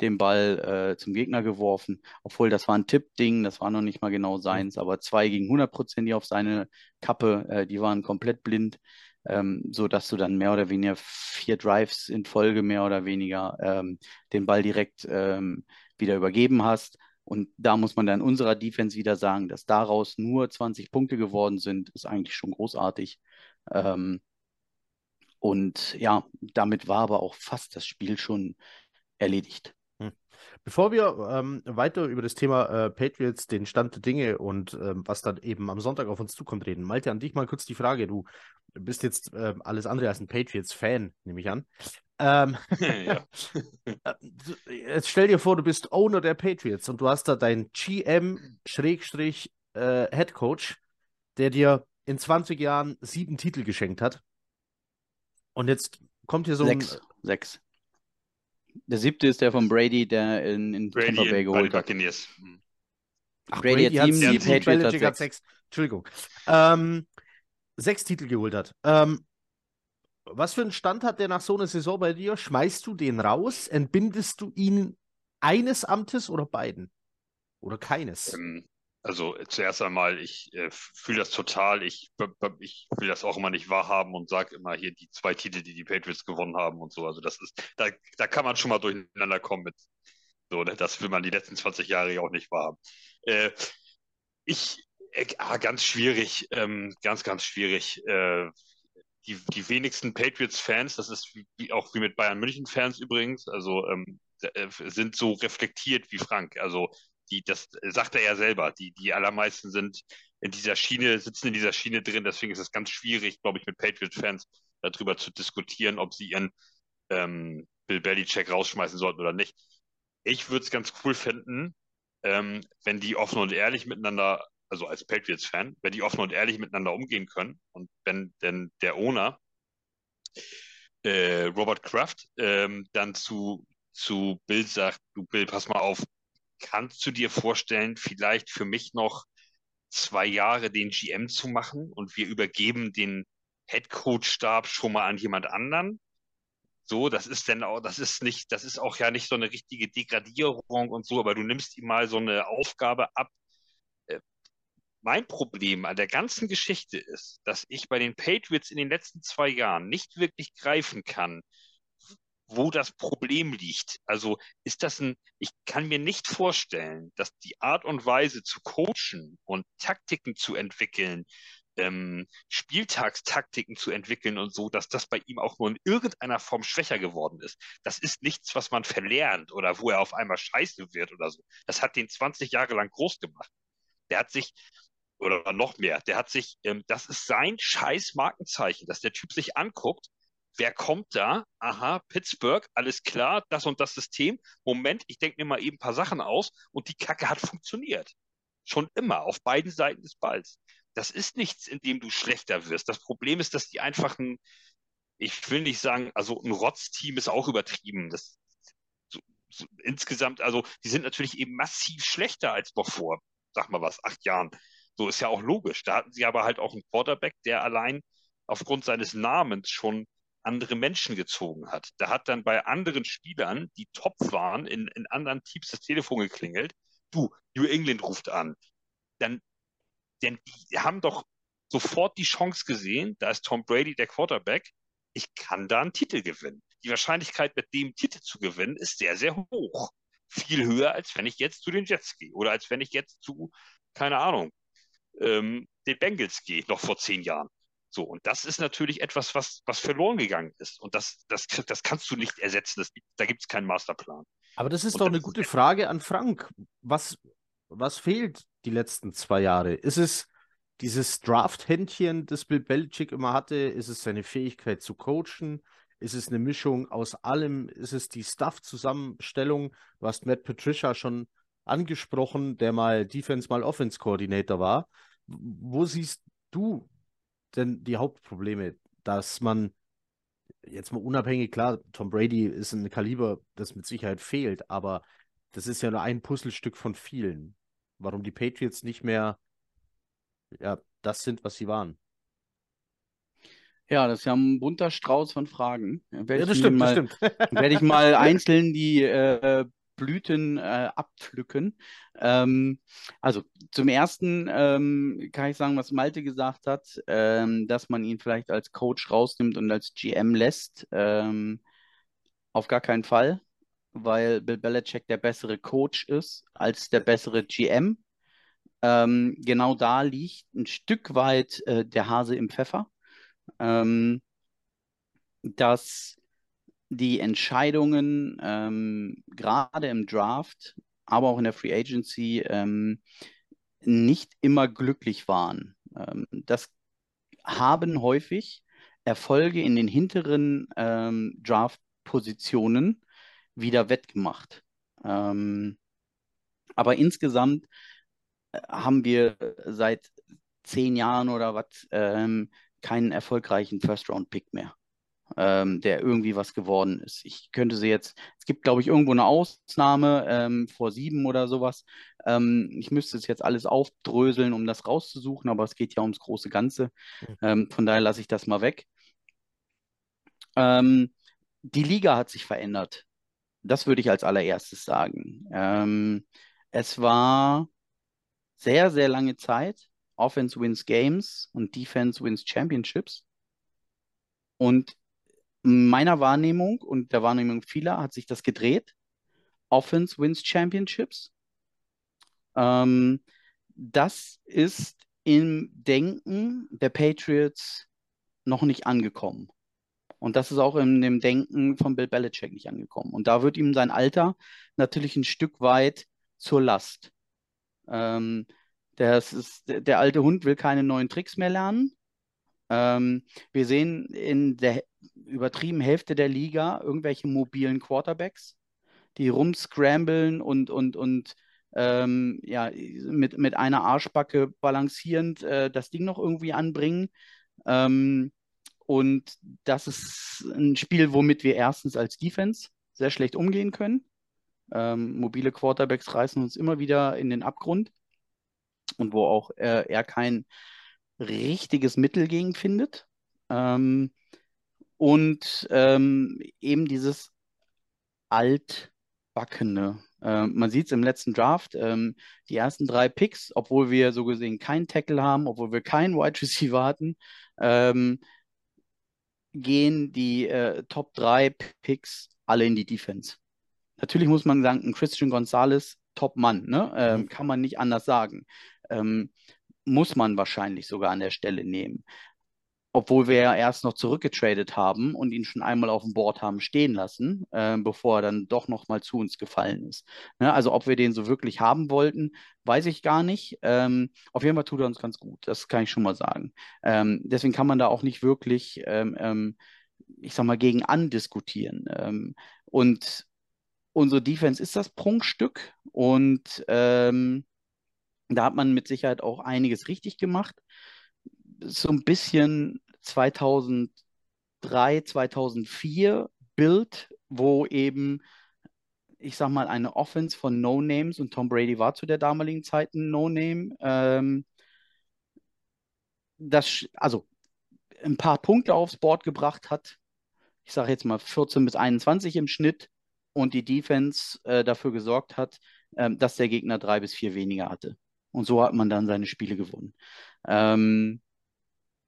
den Ball äh, zum Gegner geworfen. Obwohl das war ein Tipp-Ding, das war noch nicht mal genau seins, aber zwei gegen 100 Prozent auf seine Kappe, äh, die waren komplett blind ähm, so dass du dann mehr oder weniger vier Drives in Folge mehr oder weniger ähm, den Ball direkt ähm, wieder übergeben hast. Und da muss man dann unserer Defense wieder sagen, dass daraus nur 20 Punkte geworden sind, ist eigentlich schon großartig. Ähm, und ja, damit war aber auch fast das Spiel schon erledigt. Bevor wir ähm, weiter über das Thema äh, Patriots, den Stand der Dinge und ähm, was dann eben am Sonntag auf uns zukommt reden, Malte, an dich mal kurz die Frage. Du bist jetzt äh, alles andere als ein Patriots-Fan, nehme ich an. Ähm, ja. Äh, jetzt stell dir vor, du bist Owner der Patriots und du hast da deinen GM-Headcoach, äh, der dir in 20 Jahren sieben Titel geschenkt hat. Und jetzt kommt hier so Sechs. ein. Sechs. Der siebte ist der von Brady, der in, in Brady Tampa Bay geholt hat. Buccaneers. Ach, Brady, Brady hat sieben, die Patriots hat sechs. sechs. Entschuldigung. Ähm, sechs Titel geholt hat. Ähm, was für einen Stand hat der nach so einer Saison bei dir? Schmeißt du den raus? Entbindest du ihn eines Amtes oder beiden? Oder keines? Ähm, also zuerst einmal, ich äh, fühle das total. Ich, ich will das auch immer nicht wahrhaben und sage immer hier die zwei Titel, die die Patriots gewonnen haben und so. Also das ist, da, da kann man schon mal durcheinander kommen mit so. Ne? Das will man die letzten 20 Jahre ja auch nicht wahrhaben. Äh, ich, äh, ah, ganz schwierig, ähm, ganz, ganz schwierig. Äh, die, die wenigsten Patriots-Fans, das ist wie, auch wie mit Bayern München-Fans übrigens, also ähm, äh, sind so reflektiert wie Frank. Also die, das sagt er ja selber, die, die allermeisten sind in dieser Schiene, sitzen in dieser Schiene drin, deswegen ist es ganz schwierig, glaube ich, mit Patriots-Fans darüber zu diskutieren, ob sie ihren ähm, Bill Belichick rausschmeißen sollten oder nicht. Ich würde es ganz cool finden, ähm, wenn die offen und ehrlich miteinander, also als Patriots-Fan, wenn die offen und ehrlich miteinander umgehen können und wenn denn der Owner äh, Robert Kraft ähm, dann zu, zu Bill sagt, du Bill, pass mal auf, kannst du dir vorstellen, vielleicht für mich noch zwei Jahre den GM zu machen und wir übergeben den Headcoach-Stab schon mal an jemand anderen? So, das ist denn auch, das ist nicht, das ist auch ja nicht so eine richtige Degradierung und so, aber du nimmst ihm mal so eine Aufgabe ab. Äh, mein Problem an der ganzen Geschichte ist, dass ich bei den Patriots in den letzten zwei Jahren nicht wirklich greifen kann, wo das Problem liegt. Also ist das ein, ich kann mir nicht vorstellen, dass die Art und Weise zu coachen und Taktiken zu entwickeln, ähm, Spieltagstaktiken zu entwickeln und so, dass das bei ihm auch nur in irgendeiner Form schwächer geworden ist. Das ist nichts, was man verlernt oder wo er auf einmal scheiße wird oder so. Das hat den 20 Jahre lang groß gemacht. Der hat sich, oder noch mehr, der hat sich, ähm, das ist sein scheiß Markenzeichen, dass der Typ sich anguckt wer kommt da? Aha, Pittsburgh, alles klar, das und das System. Moment, ich denke mir mal eben ein paar Sachen aus und die Kacke hat funktioniert. Schon immer, auf beiden Seiten des Balls. Das ist nichts, in dem du schlechter wirst. Das Problem ist, dass die einfach ein, ich will nicht sagen, also ein Rotzteam ist auch übertrieben. Das, so, so, insgesamt, also die sind natürlich eben massiv schlechter als noch vor, sag mal was, acht Jahren. So ist ja auch logisch. Da hatten sie aber halt auch einen Quarterback, der allein aufgrund seines Namens schon andere Menschen gezogen hat. Da hat dann bei anderen Spielern, die top waren, in, in anderen Teams das Telefon geklingelt. Du, New England ruft an. Dann, denn die haben doch sofort die Chance gesehen, da ist Tom Brady der Quarterback, ich kann da einen Titel gewinnen. Die Wahrscheinlichkeit, mit dem Titel zu gewinnen, ist sehr, sehr hoch. Viel höher, als wenn ich jetzt zu den Jets gehe oder als wenn ich jetzt zu, keine Ahnung, ähm, den Bengals gehe, noch vor zehn Jahren. So, und das ist natürlich etwas, was, was verloren gegangen ist. Und das, das, das kannst du nicht ersetzen. Das, da gibt es keinen Masterplan. Aber das ist und doch eine gute Frage an Frank. Was, was fehlt die letzten zwei Jahre? Ist es dieses Draft-Händchen, das Bill Belichick immer hatte? Ist es seine Fähigkeit zu coachen? Ist es eine Mischung aus allem? Ist es die Stuff-Zusammenstellung? Du hast Matt Patricia schon angesprochen, der mal Defense, mal Offense-Coordinator war. Wo siehst du denn die Hauptprobleme, dass man jetzt mal unabhängig, klar, Tom Brady ist ein Kaliber, das mit Sicherheit fehlt, aber das ist ja nur ein Puzzlestück von vielen. Warum die Patriots nicht mehr ja, das sind, was sie waren. Ja, das ist ja ein bunter Strauß von Fragen. Ja, das stimmt, mal, das stimmt. werde ich mal einzeln die äh, Blüten äh, abpflücken. Ähm, also zum ersten ähm, kann ich sagen, was Malte gesagt hat, ähm, dass man ihn vielleicht als Coach rausnimmt und als GM lässt. Ähm, auf gar keinen Fall, weil Bill Belichick der bessere Coach ist als der bessere GM. Ähm, genau da liegt ein Stück weit äh, der Hase im Pfeffer, ähm, dass die Entscheidungen ähm, gerade im Draft, aber auch in der Free Agency ähm, nicht immer glücklich waren. Ähm, das haben häufig Erfolge in den hinteren ähm, Draft-Positionen wieder wettgemacht. Ähm, aber insgesamt äh, haben wir seit zehn Jahren oder was ähm, keinen erfolgreichen First-Round-Pick mehr ähm, der irgendwie was geworden ist. Ich könnte sie jetzt, es gibt, glaube ich, irgendwo eine Ausnahme ähm, vor sieben oder sowas. Ähm, ich müsste es jetzt alles aufdröseln, um das rauszusuchen, aber es geht ja ums große Ganze. Mhm. von daher lasse ich das mal weg. Ähm, die Liga hat sich verändert. Das würde ich als allererstes sagen. Ähm, es war sehr, sehr lange Zeit. Offense wins Games und Defense wins Championships. Und meiner Wahrnehmung und der Wahrnehmung vieler hat sich das gedreht. Offense wins Championships. Ähm, das ist im Denken der Patriots noch nicht angekommen. Und das ist auch in dem Denken von Bill Belichick nicht angekommen. Und da wird ihm sein Alter natürlich ein Stück weit zur Last. Ähm, das ist, der alte Hund will keine neuen Tricks mehr lernen. Ähm, wir sehen in der übertrieben Hälfte der Liga irgendwelche mobilen Quarterbacks, die rumscramblen und, und, und ähm, ja, mit, mit einer Arschbacke balancierend äh, das Ding noch irgendwie anbringen. Ähm, und das ist ein Spiel, womit wir erstens als Defense sehr schlecht umgehen können. Ähm, mobile Quarterbacks reißen uns immer wieder in den Abgrund und wo auch äh, er kein richtiges Mittel gegen findet. Ähm, und ähm, eben dieses altbackene. Äh, man sieht es im letzten Draft, ähm, die ersten drei Picks, obwohl wir so gesehen keinen Tackle haben, obwohl wir keinen Wide Receiver hatten, ähm, gehen die äh, Top 3 Picks alle in die Defense. Natürlich muss man sagen, ein Christian Gonzalez, Top-Mann, ne? Ähm, mhm. kann man nicht anders sagen. Ähm, muss man wahrscheinlich sogar an der Stelle nehmen. Obwohl wir ja erst noch zurückgetradet haben und ihn schon einmal auf dem Board haben stehen lassen, äh, bevor er dann doch nochmal zu uns gefallen ist. Ne? Also ob wir den so wirklich haben wollten, weiß ich gar nicht. Ähm, auf jeden Fall tut er uns ganz gut, das kann ich schon mal sagen. Ähm, deswegen kann man da auch nicht wirklich, ähm, ähm ich sag mal, gegen andiskutieren. Ähm, und unsere Defense ist das Prunkstück und ähm, da hat man mit Sicherheit auch einiges richtig gemacht. So ein bisschen 2003, 2004 Bild, wo eben, ich sag mal, eine Offense von No-Names und Tom Brady war zu der damaligen Zeit ein No-Name. Ähm, das, also ein paar Punkte aufs Board gebracht hat. Ich sage jetzt mal 14 bis 21 im Schnitt und die Defense äh, dafür gesorgt hat, äh, dass der Gegner drei bis vier weniger hatte. Und so hat man dann seine Spiele gewonnen. Ähm,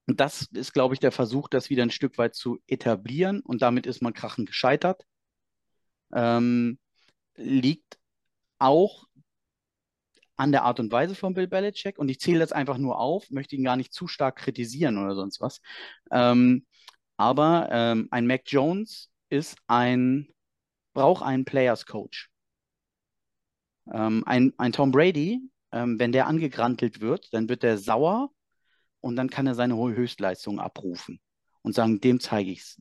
das ist, glaube ich, der Versuch, das wieder ein Stück weit zu etablieren. Und damit ist man krachend gescheitert. Ähm, liegt auch an der Art und Weise von Bill Belichick. Und ich zähle das einfach nur auf, möchte ihn gar nicht zu stark kritisieren oder sonst was. Ähm, aber ähm, ein Mac Jones ist ein, braucht einen Players Coach. Ähm, ein, ein Tom Brady ähm, wenn der angegrantelt wird, dann wird er sauer, und dann kann er seine hohe Höchstleistung abrufen und sagen, dem zeige ich es,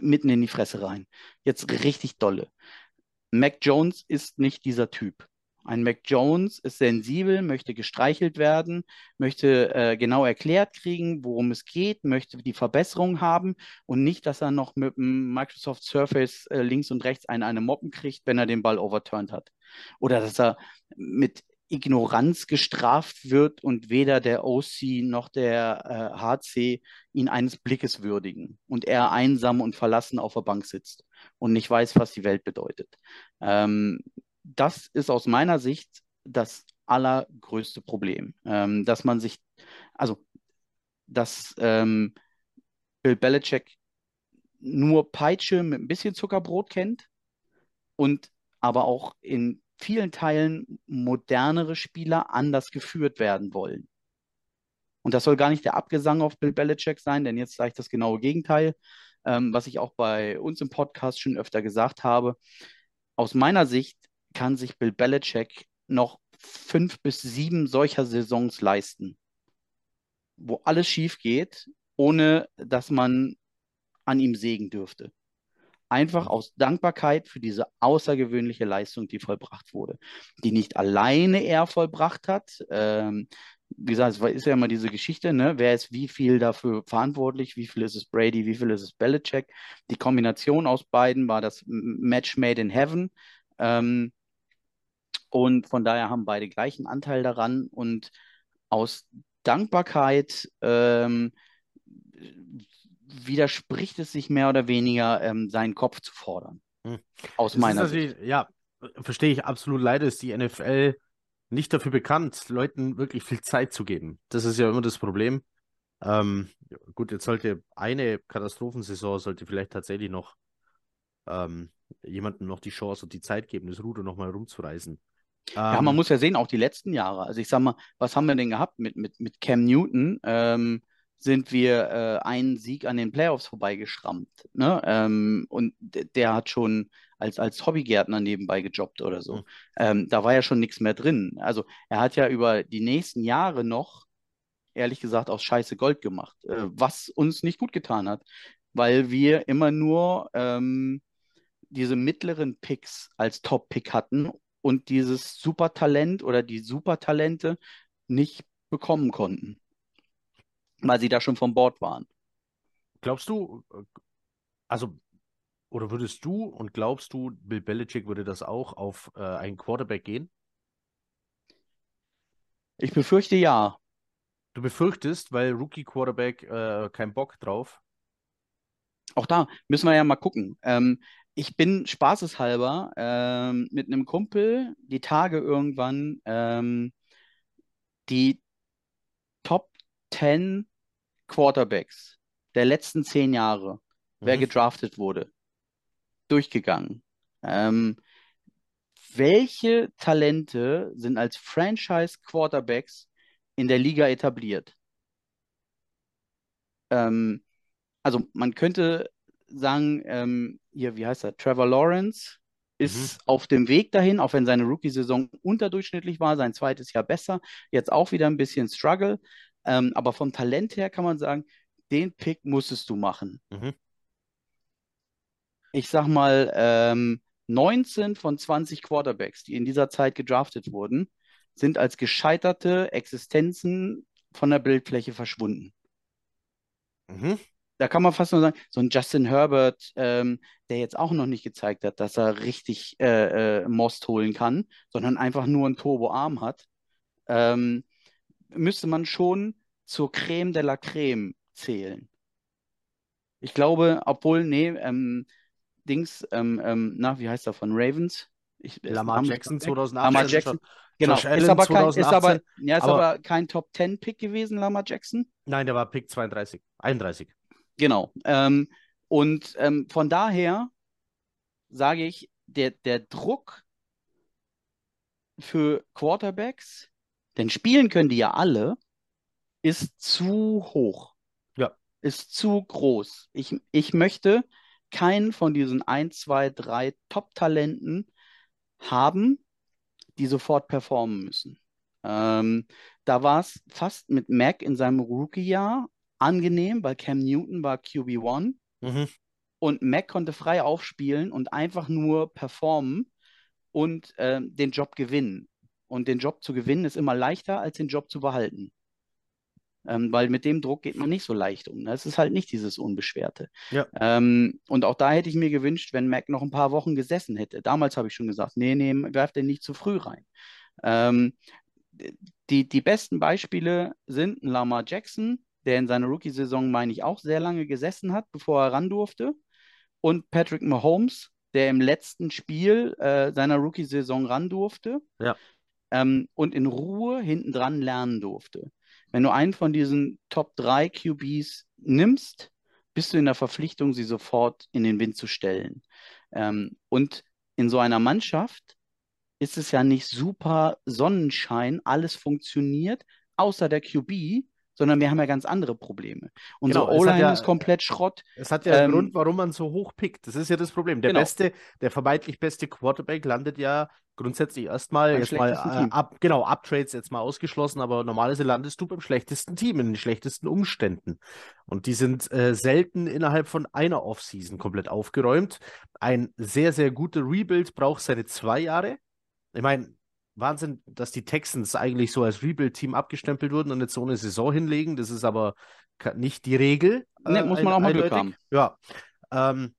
mitten in die Fresse rein. Jetzt richtig dolle. Mac Jones ist nicht dieser Typ. Ein Mac Jones ist sensibel, möchte gestreichelt werden, möchte äh, genau erklärt kriegen, worum es geht, möchte die Verbesserung haben und nicht, dass er noch mit dem Microsoft Surface äh, links und rechts eine, eine Moppen kriegt, wenn er den Ball overturned hat. Oder dass er mit Ignoranz gestraft wird und weder der OC noch der äh, HC ihn eines Blickes würdigen und er einsam und verlassen auf der Bank sitzt und nicht weiß, was die Welt bedeutet. Ähm, das ist aus meiner Sicht das allergrößte Problem, ähm, dass man sich, also, dass ähm, Bill Belichick nur Peitsche mit ein bisschen Zuckerbrot kennt und aber auch in vielen Teilen modernere Spieler anders geführt werden wollen. Und das soll gar nicht der Abgesang auf Bill Belichick sein, denn jetzt sage ich das genaue Gegenteil, ähm, was ich auch bei uns im Podcast schon öfter gesagt habe. Aus meiner Sicht kann sich Bill Belichick noch fünf bis sieben solcher Saisons leisten, wo alles schief geht, ohne dass man an ihm sägen dürfte. Einfach aus Dankbarkeit für diese außergewöhnliche Leistung, die vollbracht wurde, die nicht alleine er vollbracht hat. Ähm, wie gesagt, es ist ja immer diese Geschichte, ne? wer ist wie viel dafür verantwortlich, wie viel ist es Brady, wie viel ist es Belichick. Die Kombination aus beiden war das Match made in heaven. Ähm, und von daher haben beide gleichen Anteil daran. Und aus Dankbarkeit ähm, widerspricht es sich mehr oder weniger, ähm, seinen Kopf zu fordern. Hm. Aus das meiner Sicht. Ja, verstehe ich absolut. Leider ist die NFL nicht dafür bekannt, Leuten wirklich viel Zeit zu geben. Das ist ja immer das Problem. Ähm, gut, jetzt sollte eine Katastrophensaison sollte vielleicht tatsächlich noch ähm, jemandem noch die Chance und die Zeit geben, das Ruder nochmal rumzureißen. Ja, man ähm, muss ja sehen, auch die letzten Jahre. Also ich sag mal, was haben wir denn gehabt mit, mit, mit Cam Newton? Ähm, sind wir äh, einen Sieg an den Playoffs vorbeigeschrammt. Ne? Ähm, und der hat schon als, als Hobbygärtner nebenbei gejobbt oder so. Mhm. Ähm, da war ja schon nichts mehr drin. Also er hat ja über die nächsten Jahre noch, ehrlich gesagt, aus Scheiße Gold gemacht, äh, was uns nicht gut getan hat, weil wir immer nur ähm, diese mittleren Picks als Top-Pick hatten und dieses Supertalent oder die Supertalente nicht bekommen konnten, weil sie da schon vom Bord waren. Glaubst du, also, oder würdest du und glaubst du, Bill Belichick würde das auch auf äh, einen Quarterback gehen? Ich befürchte ja. Du befürchtest, weil Rookie Quarterback äh, keinen Bock drauf. Auch da müssen wir ja mal gucken. Ähm, ich bin spaßeshalber ähm, mit einem Kumpel die Tage irgendwann ähm, die Top 10 Quarterbacks der letzten zehn Jahre, mhm. wer gedraftet wurde, durchgegangen. Ähm, welche Talente sind als Franchise Quarterbacks in der Liga etabliert? Ähm, also man könnte sagen, ähm, hier, wie heißt er, Trevor Lawrence ist mhm. auf dem Weg dahin, auch wenn seine Rookie-Saison unterdurchschnittlich war, sein zweites Jahr besser, jetzt auch wieder ein bisschen Struggle. Ähm, aber vom Talent her kann man sagen, den Pick musstest du machen. Mhm. Ich sag mal, ähm, 19 von 20 Quarterbacks, die in dieser Zeit gedraftet wurden, sind als gescheiterte Existenzen von der Bildfläche verschwunden. Mhm da kann man fast nur sagen, so ein Justin Herbert, ähm, der jetzt auch noch nicht gezeigt hat, dass er richtig äh, äh, Most holen kann, sondern einfach nur einen Turboarm hat, ähm, müsste man schon zur Creme de la Creme zählen. Ich glaube, obwohl, nee, ähm, Dings, ähm, ähm, na, wie heißt er von Ravens? Ich, Lamar Jackson 2018. Lamar Jackson, genau. Ist aber, kein, ist aber, ja, ist aber, aber kein Top 10 Pick gewesen, Lamar Jackson? Nein, der war Pick 32, 31. Genau. Ähm, und ähm, von daher sage ich, der, der Druck für Quarterbacks, denn spielen können die ja alle, ist zu hoch. Ja. Ist zu groß. Ich, ich möchte keinen von diesen 1, 2, 3 Top-Talenten haben, die sofort performen müssen. Ähm, da war es fast mit Mac in seinem Rookie-Jahr angenehm, weil Cam Newton war QB1 Mhm. und Mac konnte frei aufspielen und einfach nur performen und ähm, den Job gewinnen. Und den Job zu gewinnen ist immer leichter, als den Job zu behalten. Ähm, weil mit dem Druck geht man nicht so leicht um. Das ist halt nicht dieses Unbeschwerte. Ja. Ähm, und auch da hätte ich mir gewünscht, wenn Mac noch ein paar Wochen gesessen hätte. Damals habe ich schon gesagt, nee, nee, werft den nicht zu früh rein. Ähm, die, die besten Beispiele sind Lamar Jackson, der in seiner Rookie-Saison, meine ich, auch sehr lange gesessen hat, bevor er ran durfte. Und Patrick Mahomes, der im letzten Spiel äh, seiner Rookie-Saison ran durfte. Ja. Ähm, und in Ruhe hinten dran lernen durfte. Wenn du einen von diesen Top 3 QBs nimmst, bist du in der Verpflichtung, sie sofort in den Wind zu stellen. Ähm, und in so einer Mannschaft ist es ja nicht super Sonnenschein, alles funktioniert, außer der QB, sondern wir haben ja ganz andere Probleme. Unsere Genau, O-Line ja- ist komplett Schrott. Es hat ja einen Ähm, Grund, warum man so hoch pickt. Das ist ja das Problem. Der Genau. beste, der vermeintlich beste Quarterback landet ja grundsätzlich erstmal jetzt mal äh, ab, genau, Uptrades jetzt mal ausgeschlossen, aber normalerweise landest du beim schlechtesten Team, in den schlechtesten Umständen. Und die sind äh, selten innerhalb von einer Offseason komplett aufgeräumt. Ein sehr, sehr guter Rebuild braucht seine zwei Jahre. Ich meine, Wahnsinn, dass die Texans eigentlich so als Rebuild-Team abgestempelt wurden und jetzt so eine Saison hinlegen. Das ist aber nicht die Regel. Nee, äh, muss man auch mal Glück eindeutig. haben. Ja. Ähm,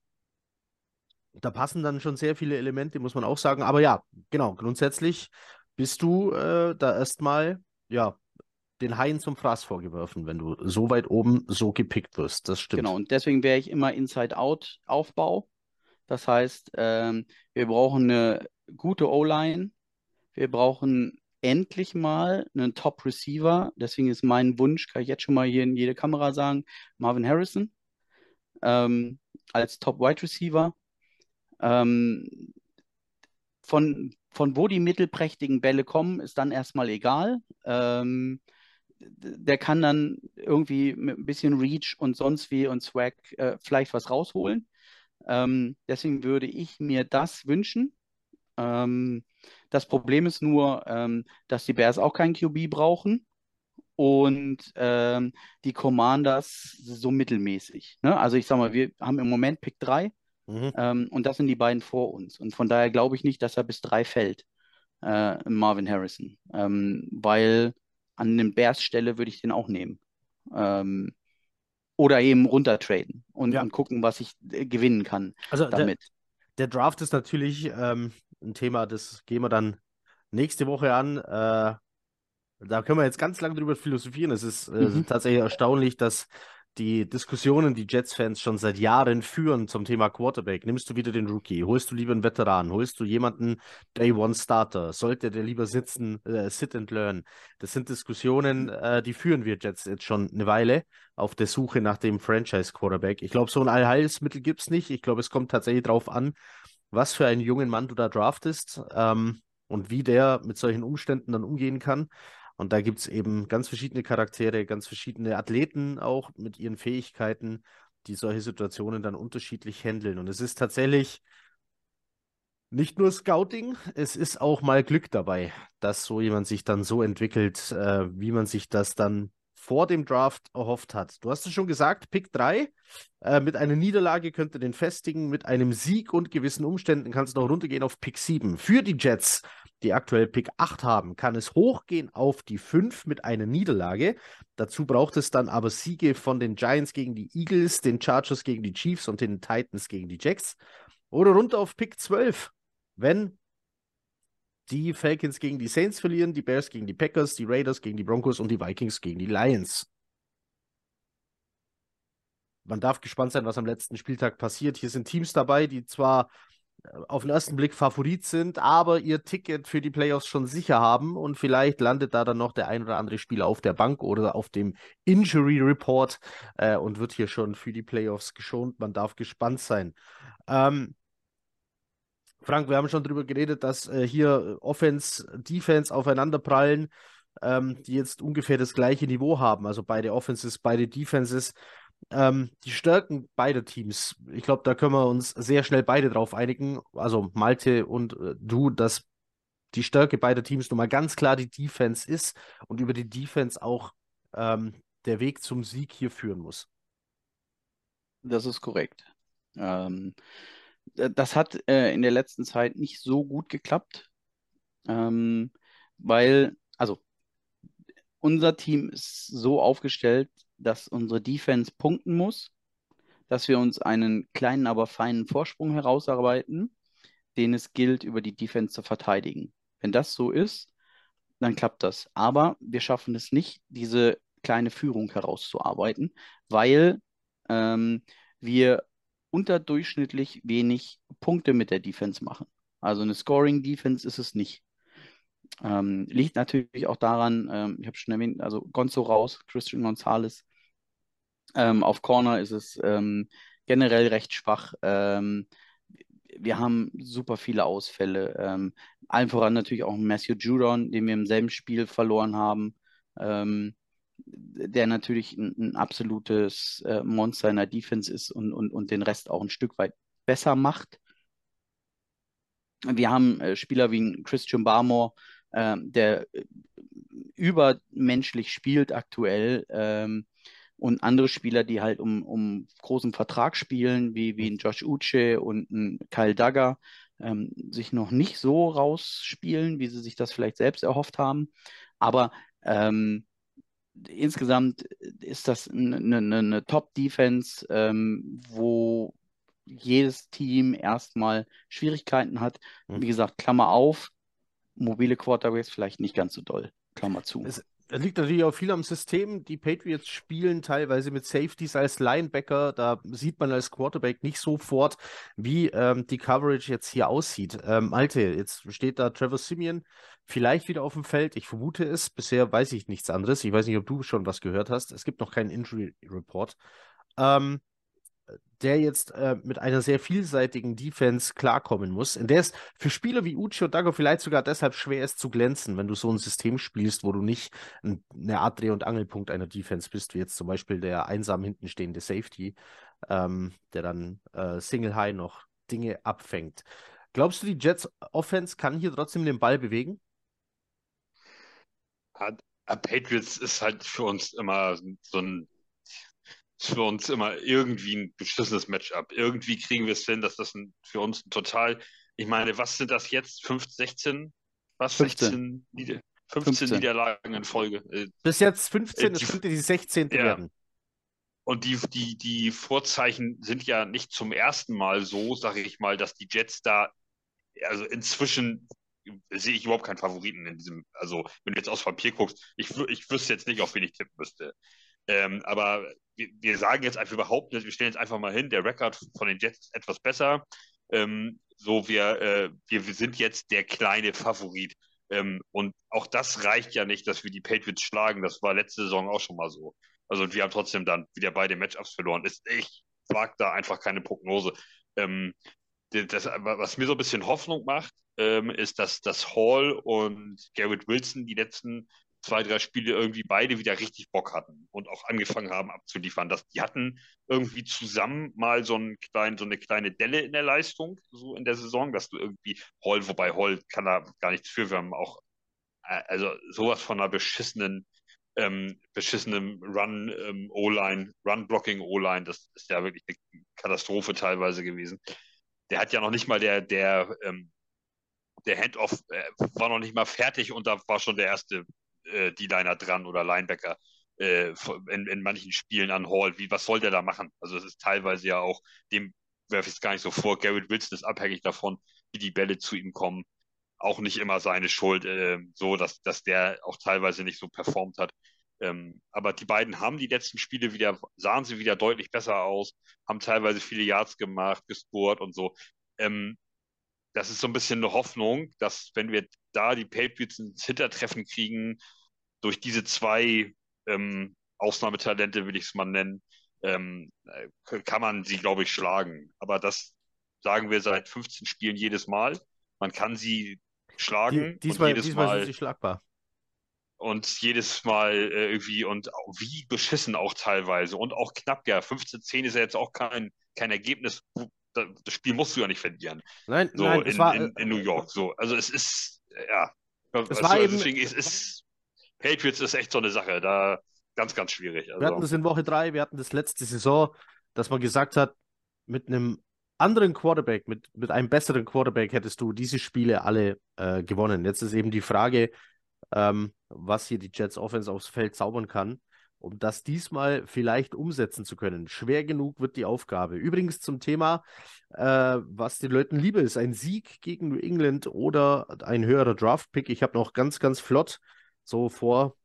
da passen dann schon sehr viele Elemente, muss man auch sagen. Aber ja, genau, grundsätzlich bist du äh, da erstmal, ja, den Haien zum Fraß vorgeworfen, wenn du so weit oben so gepickt wirst. Das stimmt. Genau, und deswegen wäre ich immer Inside-Out-Aufbau. Das heißt, ähm, wir brauchen eine gute O-Line. Wir brauchen endlich mal einen Top-Receiver. Deswegen ist mein Wunsch, kann ich jetzt schon mal hier in jede Kamera sagen, Marvin Harrison ähm, als Top-Wide-Receiver. Ähm, von, von wo die mittelprächtigen Bälle kommen, ist dann erstmal egal. Ähm, der kann dann irgendwie mit ein bisschen Reach und sonst wie und Swag äh, vielleicht was rausholen. Ähm, deswegen würde ich mir das wünschen. Ähm, das Problem ist nur, ähm, dass die Bears auch keinen QB brauchen und ähm, die Commanders so mittelmäßig. Ne? Also ich sag mal, wir haben im Moment Pick 3 Mhm. ähm, und das sind die beiden vor uns. Und von daher glaube ich nicht, dass er bis 3 fällt, äh, Marvin Harrison. Ähm, weil an den Bears Stelle würde ich den auch nehmen. Ähm, oder eben runtertraden und, Ja. und gucken, was ich äh, gewinnen kann Also der, damit. der Draft ist natürlich ähm, ein Thema, das gehen wir dann nächste Woche an. Äh, da können wir jetzt ganz lange drüber philosophieren. Es ist äh, Mhm. tatsächlich erstaunlich, dass die Diskussionen, die Jets-Fans schon seit Jahren führen zum Thema Quarterback. Nimmst du wieder den Rookie? Holst du lieber einen Veteran? Holst du jemanden Day One Starter? Sollte der lieber sitzen, äh, sit and learn? Das sind Diskussionen, äh, die führen wir Jets jetzt schon eine Weile auf der Suche nach dem Franchise-Quarterback. Ich glaube, so ein Allheilsmittel gibt es nicht. Ich glaube, es kommt tatsächlich darauf an, was für einen jungen Mann du da draftest ähm, und wie der mit solchen Umständen dann umgehen kann. Und da gibt es eben ganz verschiedene Charaktere, ganz verschiedene Athleten auch mit ihren Fähigkeiten, die solche Situationen dann unterschiedlich handeln. Und es ist tatsächlich nicht nur Scouting, es ist auch mal Glück dabei, dass so jemand sich dann so entwickelt, äh, wie man sich das dann vor dem Draft erhofft hat. Du hast es schon gesagt, Pick 3. Äh, mit einer Niederlage könnt ihr den festigen. Mit einem Sieg und gewissen Umständen kann es noch runtergehen auf Pick 7. Für die Jets, die aktuell Pick 8 haben, kann es hochgehen auf die 5 mit einer Niederlage. Dazu braucht es dann aber Siege von den Giants gegen die Eagles, den Chargers gegen die Chiefs und den Titans gegen die Jacks. Oder runter auf Pick 12, wenn die Falcons gegen die Saints verlieren, die Bears gegen die Packers, die Raiders gegen die Broncos und die Vikings gegen die Lions. Man darf gespannt sein, was am letzten Spieltag passiert. Hier sind Teams dabei, die zwar äh, auf den ersten Blick Favorit sind, aber ihr Ticket für die Playoffs schon sicher haben und vielleicht landet da dann noch der ein oder andere Spieler auf der Bank oder auf dem Injury Report äh, und wird hier schon für die Playoffs geschont. Man darf gespannt sein. Ähm, Frank, wir haben schon darüber geredet, dass äh, hier Offense, Defense aufeinanderprallen, ähm, die jetzt ungefähr das gleiche Niveau haben. Also beide Offenses, beide Defenses. Ähm, die Stärken beider Teams, ich glaube, da können wir uns sehr schnell beide drauf einigen. Also Malte und äh, du, dass die Stärke beider Teams nun mal ganz klar die Defense ist und über die Defense auch ähm, der Weg zum Sieg hier führen muss. Das ist korrekt. Ähm, das hat äh, in der letzten Zeit nicht so gut geklappt, ähm, weil, also, unser Team ist so aufgestellt, dass unsere Defense punkten muss, dass wir uns einen kleinen, aber feinen Vorsprung herausarbeiten, den es gilt, über die Defense zu verteidigen. Wenn das so ist, dann klappt das. Aber wir schaffen es nicht, diese kleine Führung herauszuarbeiten, weil ähm, wir unterdurchschnittlich wenig Punkte mit der Defense machen. Also eine Scoring-Defense ist es nicht. Ähm, liegt natürlich auch daran, ähm, ich habe schon erwähnt, also Gonzo raus, Christian Gonzalez. Ähm, auf Corner ist es ähm, generell recht schwach. Ähm, wir haben super viele Ausfälle. Ähm, allen voran natürlich auch Matthew Judon, den wir im selben Spiel verloren haben. Ähm, der natürlich ein, ein absolutes äh, Monster in der Defense ist und, und, und den Rest auch ein Stück weit besser macht. Wir haben äh, Spieler wie Christian Barmore, äh, der übermenschlich spielt aktuell ähm, und andere Spieler, die halt um, um großen Vertrag spielen, wie, wie ein Josh Uche und ein Kyle Duggar, ähm, sich noch nicht so rausspielen, wie sie sich das vielleicht selbst erhofft haben. Aber ähm, insgesamt ist das eine, eine, eine Top-Defense, ähm, wo jedes Team erstmal Schwierigkeiten hat. Mhm. Wie gesagt, Klammer auf, mobile Quarterbacks vielleicht nicht ganz so doll. Klammer zu. Es, es liegt natürlich auch viel am System. Die Patriots spielen teilweise mit Safeties als Linebacker. Da sieht man als Quarterback nicht sofort, wie ähm, die Coverage jetzt hier aussieht. Ähm, Malte, jetzt steht da Trevor Simeon vielleicht wieder auf dem Feld. Ich vermute es. Bisher weiß ich nichts anderes. Ich weiß nicht, ob du schon was gehört hast. Es gibt noch keinen Injury Report. Ähm, der jetzt äh, mit einer sehr vielseitigen Defense klarkommen muss, in der es für Spieler wie Uchi und Dago vielleicht sogar deshalb schwer ist zu glänzen, wenn du so ein System spielst, wo du nicht eine Art Dreh- und Angelpunkt einer Defense bist, wie jetzt zum Beispiel der einsam hinten stehende Safety, ähm, der dann äh, Single High noch Dinge abfängt. Glaubst du, die Jets Offense kann hier trotzdem den Ball bewegen? Patriots ist halt für uns immer so ein für uns immer irgendwie ein beschissenes Matchup. Irgendwie kriegen wir es hin, dass das ein, für uns ein total, ich meine, was sind das jetzt? 5, 16? Was? 15. 16 15, 15, Niederlagen in Folge. Äh, Bis jetzt 15, äh, es könnte die 16. Ja. werden. Und die, die, die Vorzeichen sind ja nicht zum ersten Mal so, sage ich mal, dass die Jets da, also inzwischen sehe ich überhaupt keinen Favoriten in diesem, also wenn du jetzt aufs Papier guckst, ich, ich wüsste jetzt nicht, auf wen ich tippen müsste. Ähm, aber wir, wir, sagen jetzt einfach überhaupt nicht, wir stellen jetzt einfach mal hin, der Rekord von den Jets ist etwas besser. Ähm, so, wir, äh, wir, wir sind jetzt der kleine Favorit. Ähm, und auch das reicht ja nicht, dass wir die Patriots schlagen. Das war letzte Saison auch schon mal so. Also wir haben trotzdem dann wieder beide Matchups verloren. Ist, ich wage da einfach keine Prognose. Ähm, das, was mir so ein bisschen Hoffnung macht, ähm, ist, dass, dass Hall und Garrett Wilson die letzten zwei, drei Spiele irgendwie beide wieder richtig Bock hatten und auch angefangen haben abzuliefern. Das, die hatten irgendwie zusammen mal so, einen kleinen, so eine kleine Delle in der Leistung, so in der Saison, dass du irgendwie Hall, wobei Hall kann da gar nichts für, wir haben auch äh, also sowas von einer beschissenen ähm, beschissenem Run ähm, Run-Blocking O-Line, das ist ja wirklich eine Katastrophe teilweise gewesen. Der hat ja noch nicht mal der, der, ähm, der Handoff äh, war noch nicht mal fertig und da war schon der erste äh, D-Liner dran oder Linebacker äh, in, in manchen Spielen an Hall. Wie, was soll der da machen? Also es ist teilweise ja auch, dem werfe ich es gar nicht so vor, Garrett Wilson ist abhängig davon, wie die Bälle zu ihm kommen. Auch nicht immer seine Schuld, äh, so dass, dass der auch teilweise nicht so performt hat. Ähm, aber die beiden haben die letzten Spiele wieder, sahen sie wieder deutlich besser aus, haben teilweise viele Yards gemacht, gescored und so. Ähm, das ist so ein bisschen eine Hoffnung, dass wenn wir da die Patriots ins Hintertreffen kriegen, durch diese zwei ähm, Ausnahmetalente, will ich es mal nennen, ähm, äh, kann man sie, glaube ich, schlagen. Aber das sagen wir seit 15 Spielen jedes Mal. Man kann sie schlagen. Die, diesmal, und jedes diesmal Mal, sind sie schlagbar. Und jedes Mal äh, irgendwie und wie beschissen auch teilweise und auch knapp, ja. 15-10 ist ja jetzt auch kein, kein Ergebnis, das Spiel musst du ja nicht verlieren. Nein, so nein, in, war, in, in, New York. So, also es ist, ja. Das Weißt war du, eben- deswegen ist, ist Patriots ist echt so eine Sache. Da ganz, ganz schwierig. Wir hatten Also, das in Woche drei, wir hatten das letzte Saison, dass man gesagt hat, mit einem anderen Quarterback, mit, mit einem besseren Quarterback hättest du diese Spiele alle äh, gewonnen. Jetzt ist eben die Frage, ähm, was hier die Jets Offense aufs Feld zaubern kann, um das diesmal vielleicht umsetzen zu können. Schwer genug wird die Aufgabe. Übrigens zum Thema, äh, was den Leuten lieber ist, ein Sieg gegen New England oder ein höherer Draft-Pick. Ich habe noch ganz, ganz flott, so vor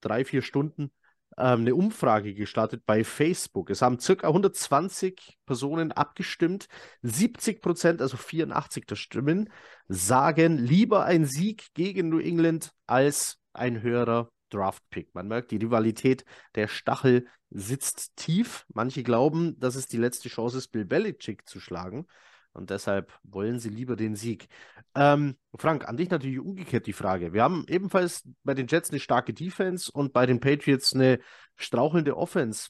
drei, vier Stunden, ähm, eine Umfrage gestartet bei Facebook. Es haben circa 120 Personen abgestimmt. 70 Prozent, also 84 der Stimmen, sagen lieber ein Sieg gegen New England als ein höherer Draft-Pick. Man merkt, die Rivalität der Stachel sitzt tief. Manche glauben, dass es die letzte Chance ist, Bill Belichick zu schlagen. Und deshalb wollen sie lieber den Sieg. Ähm, Frank, an dich natürlich umgekehrt die Frage. Wir haben ebenfalls bei den Jets eine starke Defense und bei den Patriots eine strauchelnde Offense.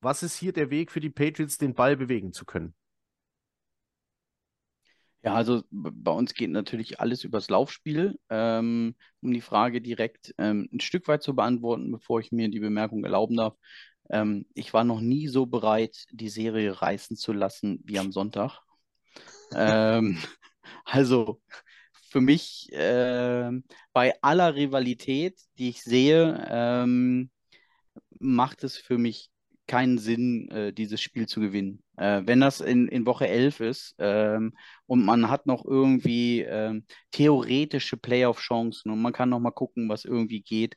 Was ist hier der Weg für die Patriots, den Ball bewegen zu können? Ja, also bei uns geht natürlich alles übers Laufspiel. Ähm, um die Frage direkt ähm, ein Stück weit zu beantworten, bevor ich mir die Bemerkung erlauben darf. Ähm, ich war noch nie so bereit, die Serie reißen zu lassen wie am Sonntag. Ähm, also für mich ähm, bei aller Rivalität, die ich sehe, ähm, macht es für mich keinen Sinn, äh, dieses Spiel zu gewinnen. Äh, wenn das in, in Woche 11 ist ähm, und man hat noch irgendwie ähm, theoretische Playoff-Chancen und man kann noch mal gucken, was irgendwie geht,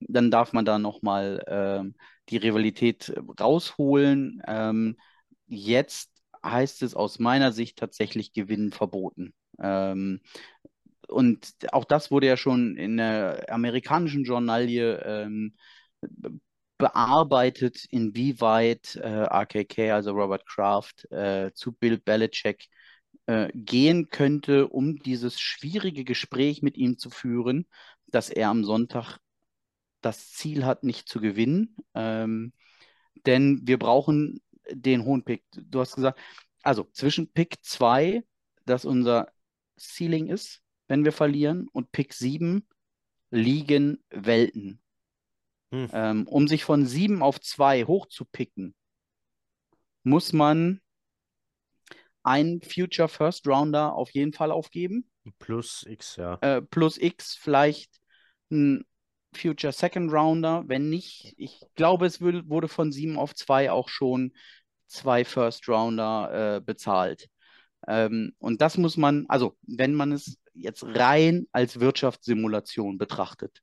dann darf man da noch mal ähm, die Rivalität rausholen. Ähm, jetzt heißt es aus meiner Sicht tatsächlich Gewinnen verboten. Ähm, und auch das wurde ja schon in der amerikanischen Journalie ähm, bearbeitet, inwieweit äh, RKK, also Robert Kraft, äh, zu Bill Belichick äh, gehen könnte, um dieses schwierige Gespräch mit ihm zu führen, dass er am Sonntag das Ziel hat, nicht zu gewinnen. Ähm, denn wir brauchen den hohen Pick. Du hast gesagt, also zwischen Pick 2, das unser Ceiling ist, wenn wir verlieren, und Pick 7 liegen Welten. Hm. Ähm, um sich von 7 auf 2 hochzupicken, muss man einen Future First Rounder auf jeden Fall aufgeben. Plus X, ja. Äh, plus X vielleicht ein Future Second Rounder. Wenn nicht, ich glaube, es würde, wurde von 7 auf 2 auch schon zwei First Rounder äh, bezahlt. Ähm, und das muss man, also wenn man es jetzt rein als Wirtschaftssimulation betrachtet,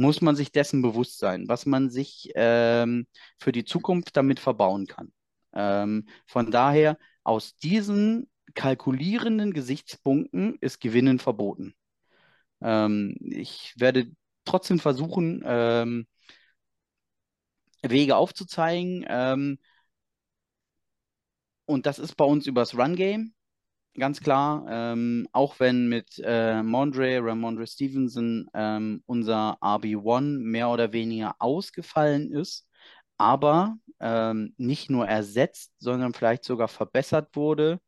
muss man sich dessen bewusst sein, was man sich ähm, für die Zukunft damit verbauen kann. Ähm, von daher, aus diesen kalkulierenden Gesichtspunkten ist Gewinnen verboten. Ähm, ich werde trotzdem versuchen, ähm, Wege aufzuzeigen. Ähm, und das ist bei uns übers Run-Game, ganz klar. Ähm, auch wenn mit äh, Mondre, Ramondre Stevenson ähm, unser RB1 mehr oder weniger ausgefallen ist, aber ähm, nicht nur ersetzt, sondern vielleicht sogar verbessert wurde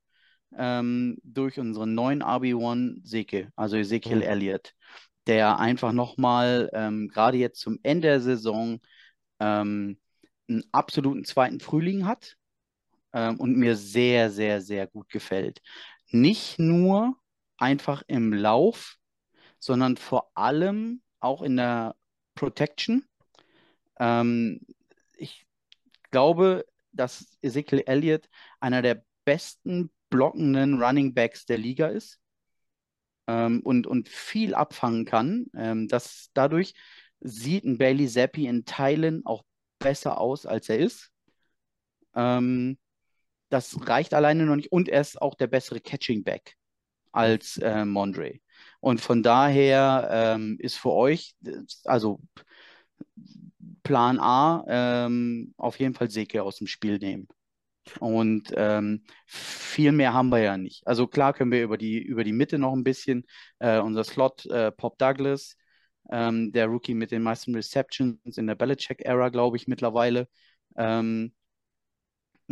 ähm, durch unseren neuen RB1 Seke, also Ezekiel Mhm. Elliott, der einfach nochmal ähm, gerade jetzt zum Ende der Saison ähm, einen absoluten zweiten Frühling hat ähm, und mir sehr, sehr, sehr gut gefällt. Nicht nur einfach im Lauf, sondern vor allem auch in der Protection. Ähm, ich glaube, dass Ezekiel Elliott einer der besten blockenden Running Backs der Liga ist ähm, und, und viel abfangen kann. Ähm, das, dadurch sieht ein Bailey Zappi in Teilen auch besser aus, als er ist. Ähm, das reicht alleine noch nicht. Und er ist auch der bessere Catching Back als äh, Mondre. Und von daher ähm, ist für euch, also Plan A, ähm, auf jeden Fall Seke aus dem Spiel nehmen. Und ähm, viel mehr haben wir ja nicht. Also klar können wir über die, über die Mitte noch ein bisschen. Äh, unser Slot, äh, Pop Douglas, ähm, der Rookie mit den meisten Receptions in der Belichick-Ära, glaube ich, mittlerweile, ähm,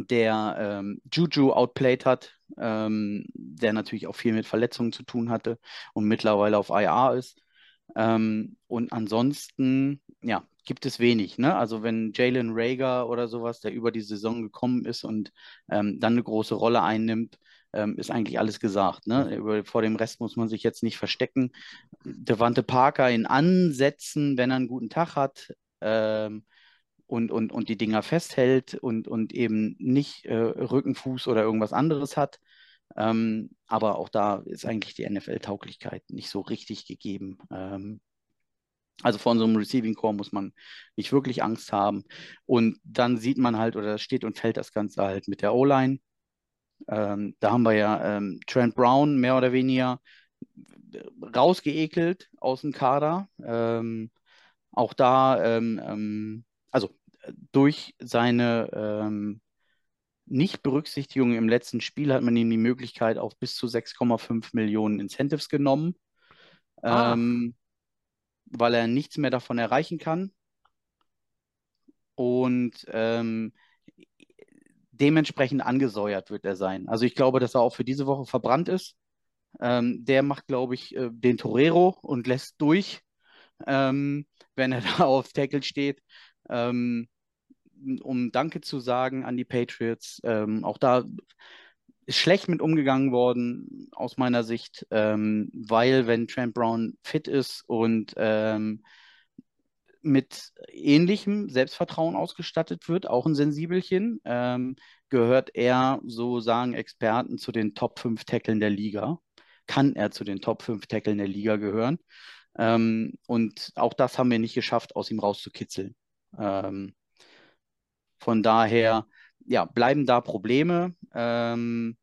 der ähm, Juju outplayed hat ähm, der natürlich auch viel mit Verletzungen zu tun hatte und mittlerweile auf IR ist. Ähm, und ansonsten, ja, gibt es wenig. Ne? Also wenn Jalen Rager oder sowas, der über die Saison gekommen ist und ähm, dann eine große Rolle einnimmt, ähm, ist eigentlich alles gesagt. Ne? Über, vor dem Rest muss man sich jetzt nicht verstecken. Devante Parker in Ansätzen, wenn er einen guten Tag hat, ähm, und, und, und die Dinger festhält und, und eben nicht äh, Rückenfuß oder irgendwas anderes hat. Ähm, aber auch da ist eigentlich die NFL-Tauglichkeit nicht so richtig gegeben. Ähm, also von so einem Receiving Core muss man nicht wirklich Angst haben. Und dann sieht man halt, oder steht und fällt das Ganze halt mit der O-Line. Ähm, da haben wir ja ähm, Trent Brown mehr oder weniger rausgeekelt aus dem Kader. Ähm, auch da, ähm, ähm, also durch seine ähm, Nichtberücksichtigung im letzten Spiel hat man ihm die Möglichkeit auf bis zu 6,5 Millionen Incentives genommen, ah. ähm, weil er nichts mehr davon erreichen kann. Und ähm, dementsprechend angesäuert wird er sein. Also ich glaube, dass er auch für diese Woche verbrannt ist. Ähm, der macht, glaube ich, äh, den Torero und lässt durch, ähm, wenn er da auf Tackle steht. Ähm, um Danke zu sagen an die Patriots. Ähm, auch da ist schlecht mit umgegangen worden, aus meiner Sicht, ähm, weil wenn Trent Brown fit ist und ähm, mit ähnlichem Selbstvertrauen ausgestattet wird, auch ein Sensibelchen, ähm, gehört er, so sagen Experten, zu den Top 5 Tackeln der Liga. Kann er zu den Top 5 Tackeln der Liga gehören? Ähm, und auch das haben wir nicht geschafft, aus ihm rauszukitzeln. Ähm, von daher, ja, bleiben da Probleme. Ähm,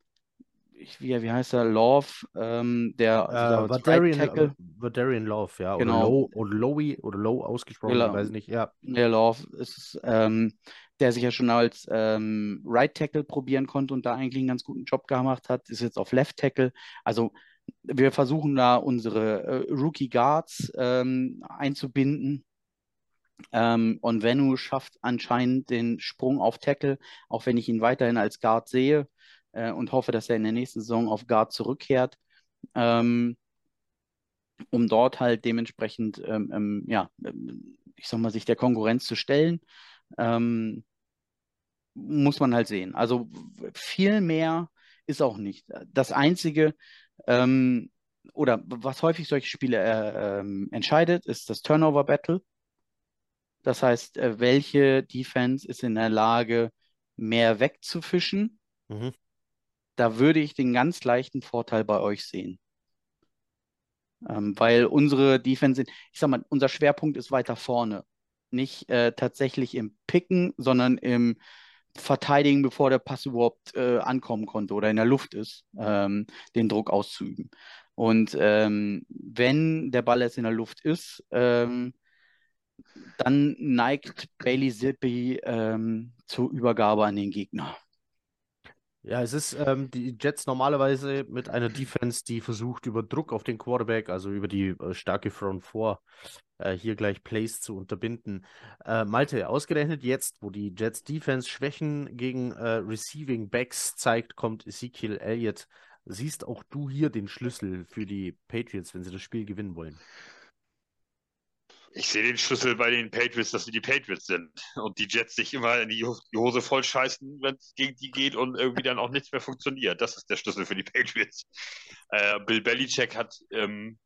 wie, wie heißt er? Love, ähm, der, also äh, Vadarian. Vadarian Love, ja. Genau. Oder Low, oder Lowy oder Low ausgesprochen, genau. weiß nicht, ja. Der Love ist, ähm, der sich ja schon als ähm, Right Tackle probieren konnte und da eigentlich einen ganz guten Job gemacht hat, ist jetzt auf Left Tackle. Also wir versuchen da unsere äh, Rookie Guards ähm, einzubinden. Ähm, und Venu schafft anscheinend den Sprung auf Tackle, auch wenn ich ihn weiterhin als Guard sehe äh, und hoffe, dass er in der nächsten Saison auf Guard zurückkehrt, ähm, um dort halt dementsprechend, ähm, ähm ja, ich sag mal, sich der Konkurrenz zu stellen. Ähm, muss man halt sehen. Also viel mehr ist auch nicht. Das Einzige, ähm, oder was häufig solche Spiele äh, entscheidet, ist das Turnover Battle. Das heißt, äh, welche Defense ist in der Lage, mehr wegzufischen? Mhm. Da würde ich den ganz leichten Vorteil bei euch sehen. Ähm, weil unsere Defense, ich sag mal, unser Schwerpunkt ist weiter vorne. Nicht äh, tatsächlich im Picken, sondern im Verteidigen, bevor der Pass überhaupt äh, ankommen konnte oder in der Luft ist, ähm, den Druck auszuüben. Und ähm, wenn der Ball jetzt in der Luft ist, ähm, dann neigt Bailey Zippi ähm, zur Übergabe an den Gegner. Ja, es ist ähm, die Jets normalerweise mit einer Defense, die versucht, über Druck auf den Quarterback, also über die äh, starke Front 4, äh, hier gleich Plays zu unterbinden. Äh, Malte, ausgerechnet jetzt, wo die Jets Defense Schwächen gegen äh, Receiving Backs zeigt, kommt Ezekiel Elliott. Siehst auch du hier den Schlüssel für die Patriots, wenn sie das Spiel gewinnen wollen? Ich sehe den Schlüssel bei den Patriots, dass sie die Patriots sind und die Jets sich immer in die Hose voll scheißen, wenn es gegen die geht und irgendwie dann auch nichts mehr funktioniert. Das ist der Schlüssel für die Patriots. Äh, Bill Belichick hat ähm,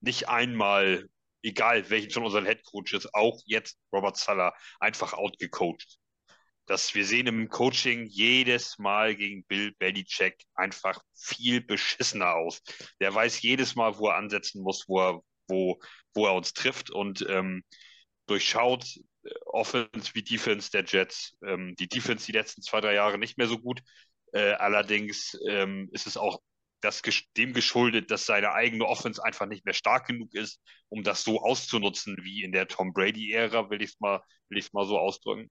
nicht einmal, egal welchen von unseren Headcoaches, auch jetzt Robert Sala, einfach outgecoacht. Das, wir sehen im Coaching jedes Mal gegen Bill Belichick einfach viel beschissener aus. Der weiß jedes Mal, wo er ansetzen muss, wo er, wo, wo er uns trifft und ähm, durchschaut äh, Offense wie Defense der Jets. Ähm, die Defense die letzten zwei, drei Jahre nicht mehr so gut. Äh, allerdings ähm, ist es auch das, dem geschuldet, dass seine eigene Offense einfach nicht mehr stark genug ist, um das so auszunutzen wie in der Tom Brady-Ära, will ich es mal, mal so ausdrücken.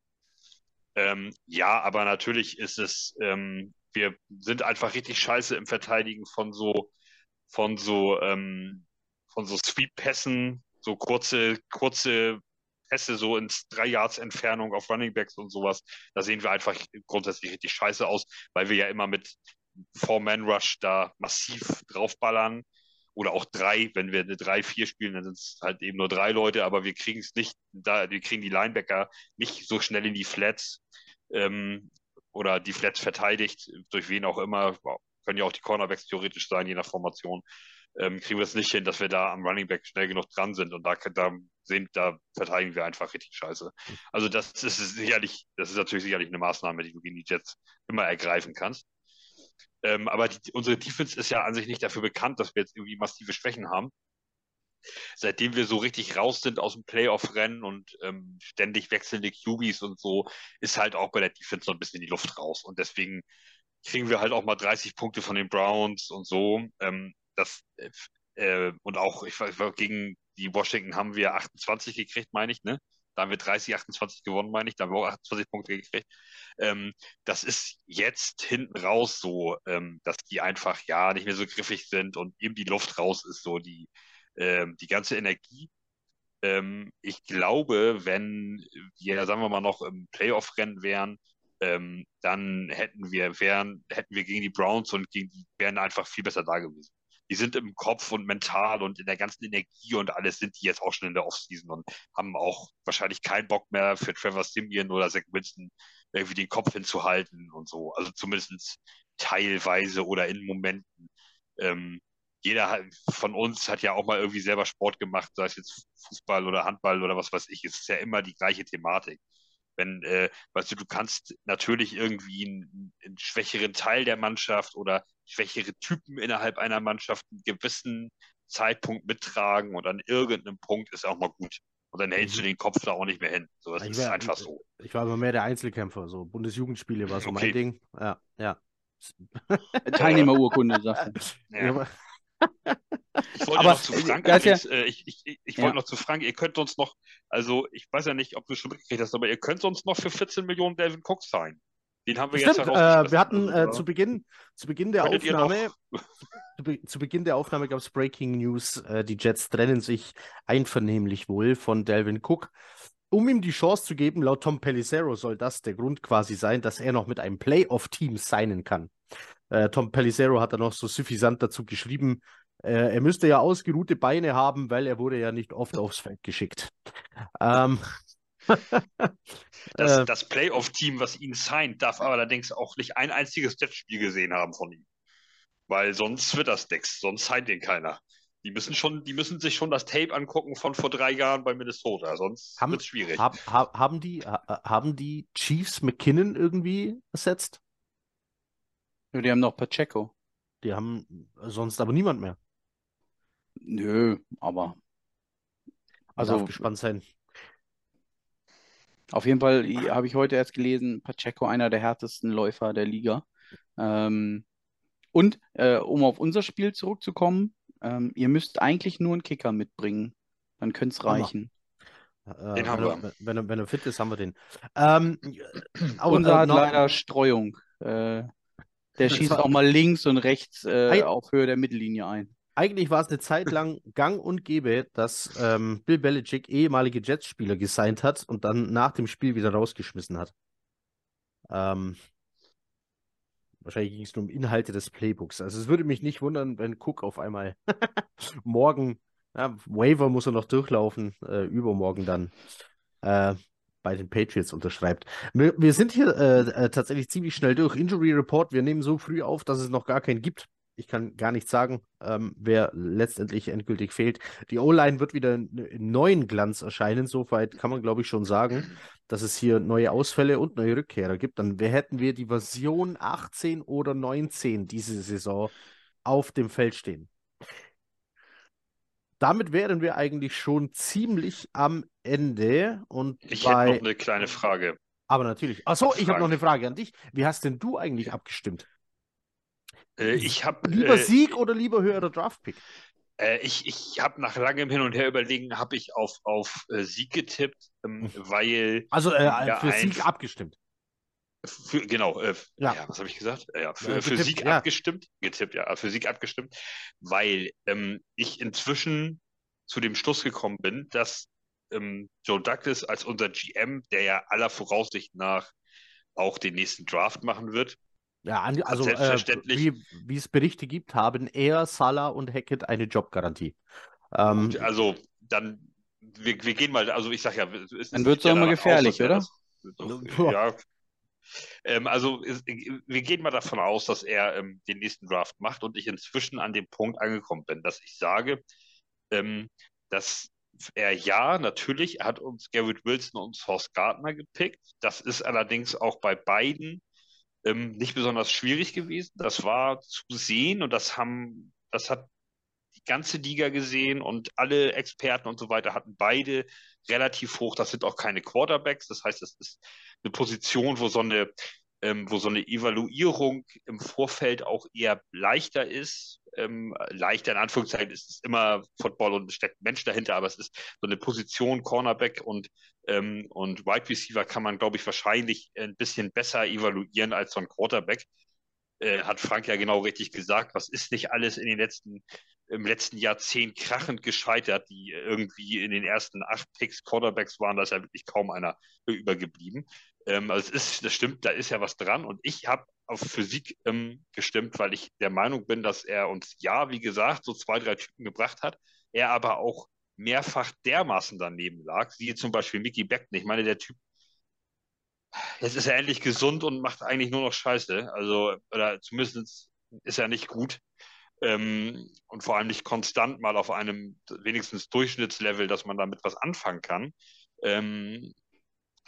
Ähm, ja, aber natürlich ist es, ähm, wir sind einfach richtig scheiße im Verteidigen von so, von so ähm, von so Sweep-Pässen, so kurze, kurze Pässe so ins drei Yards Entfernung auf Running Backs und sowas. Da sehen wir einfach grundsätzlich richtig scheiße aus, weil wir ja immer mit Four-Man-Rush da massiv draufballern oder auch drei, wenn wir eine 3-4 spielen, dann sind es halt eben nur drei Leute, aber wir kriegen es nicht, da, wir kriegen die Linebacker nicht so schnell in die Flats ähm, oder die Flats verteidigt, durch wen auch immer, können ja auch die Cornerbacks theoretisch sein, je nach Formation, ähm, kriegen wir es nicht hin, dass wir da am Running Back schnell genug dran sind und da, da sehen, da verteidigen wir einfach richtig scheiße. Also das ist sicherlich, das ist natürlich sicherlich eine Maßnahme, die du gegen die Jets immer ergreifen kannst. Ähm, aber die, unsere Defense ist ja an sich nicht dafür bekannt, dass wir jetzt irgendwie massive Schwächen haben. Seitdem wir so richtig raus sind aus dem Playoff-Rennen und ähm, ständig wechselnde QBs und so, ist halt auch bei der Defense noch ein bisschen die Luft raus. Und deswegen kriegen wir halt auch mal 30 Punkte von den Browns und so. Ähm, das, äh, und auch, ich weiß, gegen die Washington haben wir 28 gekriegt, meine ich, ne? Da haben wir 30, 28 gewonnen, meine ich. Da haben wir auch 28 Punkte gekriegt. Ähm, das ist jetzt hinten raus so, ähm, dass die einfach ja nicht mehr so griffig sind und eben die Luft raus ist, so die, ähm, die ganze Energie. Ähm, ich glaube, wenn wir, sagen wir mal, noch im Playoff-Rennen wären, ähm, dann hätten wir, wären, hätten wir gegen die Browns und gegen die wären einfach viel besser da gewesen die sind im Kopf und mental und in der ganzen Energie und alles sind die jetzt auch schon in der Offseason und haben auch wahrscheinlich keinen Bock mehr für Trevor Simeon oder Zach Winston irgendwie den Kopf hinzuhalten und so. Also zumindest teilweise oder in Momenten. Ähm, jeder von uns hat ja auch mal irgendwie selber Sport gemacht, sei es jetzt Fußball oder Handball oder was weiß ich. Es ist ja immer die gleiche Thematik. Wenn, äh, weißt du, du kannst natürlich irgendwie einen, einen, schwächeren Teil der Mannschaft oder schwächere Typen innerhalb einer Mannschaft einen gewissen Zeitpunkt mittragen und an irgendeinem Punkt ist auch mal gut. Und dann hältst du mhm. den Kopf da auch nicht mehr hin. So, das ich ist einfach so. Ich war immer mehr der Einzelkämpfer. So Bundesjugendspiele war so okay. mein Ding. Ja, ja. Teilnehmerurkunde, sagt. Ja. Ich wollte aber, noch zu Frank, ja, ja, äh, ich, ich, ich, ich ja. wollte noch zu Frank, ihr könnt uns noch, also ich weiß ja nicht, ob du schon mitgekriegt hast, aber ihr könnt uns noch für 14 Millionen Delvin Cook zahlen. Den haben wir Stimmt, jetzt äh, Wir hatten äh, zu, Beginn, zu Beginn der Könntet Aufnahme, zu, Be zu, Beginn der Aufnahme gab es Breaking News, äh, die Jets trennen sich einvernehmlich wohl von Delvin Cook. Um ihm die Chance zu geben, laut Tom Pellicero soll das der Grund quasi sein, dass er noch mit einem Playoff-Team signen kann. Äh, Tom Pellicero hat da noch so suffisant dazu geschrieben, äh, er müsste ja ausgeruhte Beine haben, weil er wurde ja nicht oft aufs Feld geschickt. Ähm, das, äh, das Playoff-Team, was ihn signed, darf aber allerdings auch nicht ein einziges Jetspiel gesehen haben von ihm. Weil sonst wird das nichts, sonst signed den keiner. Die müssen schon, die müssen sich schon das Tape angucken von vor drei Jahren bei Minnesota, sonst wird es schwierig. Hab, hab, haben, die, haben die Chiefs McKinnon irgendwie ersetzt? Ja, die haben noch Pacheco. Die haben sonst aber niemand mehr. Nö, aber. Also darf gespannt sein. Auf jeden Fall habe ich heute erst gelesen, Pacheco einer der härtesten Läufer der Liga. Ähm, und äh, um auf unser Spiel zurückzukommen, ähm, ihr müsst eigentlich nur einen Kicker mitbringen. Dann könnte es reichen. Äh, den haben wenn, wir. Wenn, er, wenn er fit ist, haben wir den. Ähm, unser hat noch... leider Streuung. Äh, der schießt auch mal links und rechts äh, auf Höhe der Mittellinie ein eigentlich war es eine Zeit lang gang und gäbe, dass ähm, Bill Belichick ehemalige Jets-Spieler gesigned hat und dann nach dem Spiel wieder rausgeschmissen hat. Ähm, wahrscheinlich ging es nur um Inhalte des Playbooks. Also es würde mich nicht wundern, wenn Cook auf einmal morgen, ja, Waiver muss er noch durchlaufen, äh, übermorgen dann äh, bei den Patriots unterschreibt. Wir, wir sind hier äh, äh tatsächlich ziemlich schnell durch. Injury Report, wir nehmen so früh auf, dass es noch gar keinen gibt. Ich kann gar nicht sagen, ähm, wer letztendlich endgültig fehlt. Die O-Line wird wieder in neuen Glanz erscheinen. Soweit kann man, glaube ich, schon sagen, dass es hier neue Ausfälle und neue Rückkehrer gibt. Dann hätten wir die Version 18 oder 19 diese Saison auf dem Feld stehen. Damit wären wir eigentlich schon ziemlich am Ende. Und ich bei... hätte noch eine kleine Frage. Aber natürlich. Achso, ich habe noch eine Frage an dich. Wie hast denn du eigentlich abgestimmt? Äh, ich habe lieber äh, Sieg oder lieber höherer Draftpick? Äh, ich ich habe nach langem Hin und Her überlegen, habe ich auf, auf äh, Sieg getippt, ähm, hm. weil. Also äh, für Sieg abgestimmt. Für, genau, äh, ja. ja. was habe ich gesagt? ja, für, getippt, für Sieg ja. abgestimmt, getippt, ja, für Sieg abgestimmt, weil ähm, ich inzwischen zu dem Schluss gekommen bin, dass ähm, Joe Douglas als unser GM, der ja aller Voraussicht nach auch den nächsten Draft machen wird, Ja, also äh, selbstverständlich. wie, wie es Berichte gibt, haben er, Salah und Hackett eine Jobgarantie. Ähm, also dann, wir, wir gehen mal, also ich sag ja, es, es Dann ja doch immer danach gefährlich, er oder? das- Boah. ja. Ähm, also es, wir gehen mal davon aus, dass er ähm, den nächsten Draft macht und ich inzwischen an dem Punkt angekommen bin, dass ich sage, ähm, dass er ja, natürlich, hat uns Garrett Wilson und Horst Gardner gepickt. Das ist allerdings auch bei beiden ähm, nicht besonders schwierig gewesen. Das war zu sehen und das haben, das hat die ganze Liga gesehen und alle Experten und so weiter hatten beide relativ hoch. Das sind auch keine Quarterbacks. Das heißt, das ist eine Position, wo so eine, ähm, wo so eine Evaluierung im Vorfeld auch eher leichter ist. Ähm, leichter in Anführungszeichen ist es immer Football und steckt Mensch dahinter, aber es ist so eine Position, Cornerback und, ähm, und Wide Receiver kann man, glaube ich, wahrscheinlich ein bisschen besser evaluieren als so ein Quarterback. Äh, hat Frank ja genau richtig gesagt. Was ist nicht alles in den letzten im letzten Jahrzehnt krachend gescheitert, die irgendwie in den ersten acht Picks Quarterbacks waren, da ist ja wirklich kaum einer übergeblieben. Ähm, also es ist, das stimmt, da ist ja was dran und ich habe auf Physik ähm, gestimmt, weil ich der Meinung bin, dass er uns ja, wie gesagt, so zwei, drei Typen gebracht hat, er aber auch mehrfach dermaßen daneben lag, wie zum Beispiel Mickey Beckton. Ich meine, der Typ, jetzt ist er endlich gesund und macht eigentlich nur noch Scheiße. Also, oder zumindest ist er nicht gut ähm, und vor allem nicht konstant mal auf einem wenigstens Durchschnittslevel, dass man damit was anfangen kann. Ähm,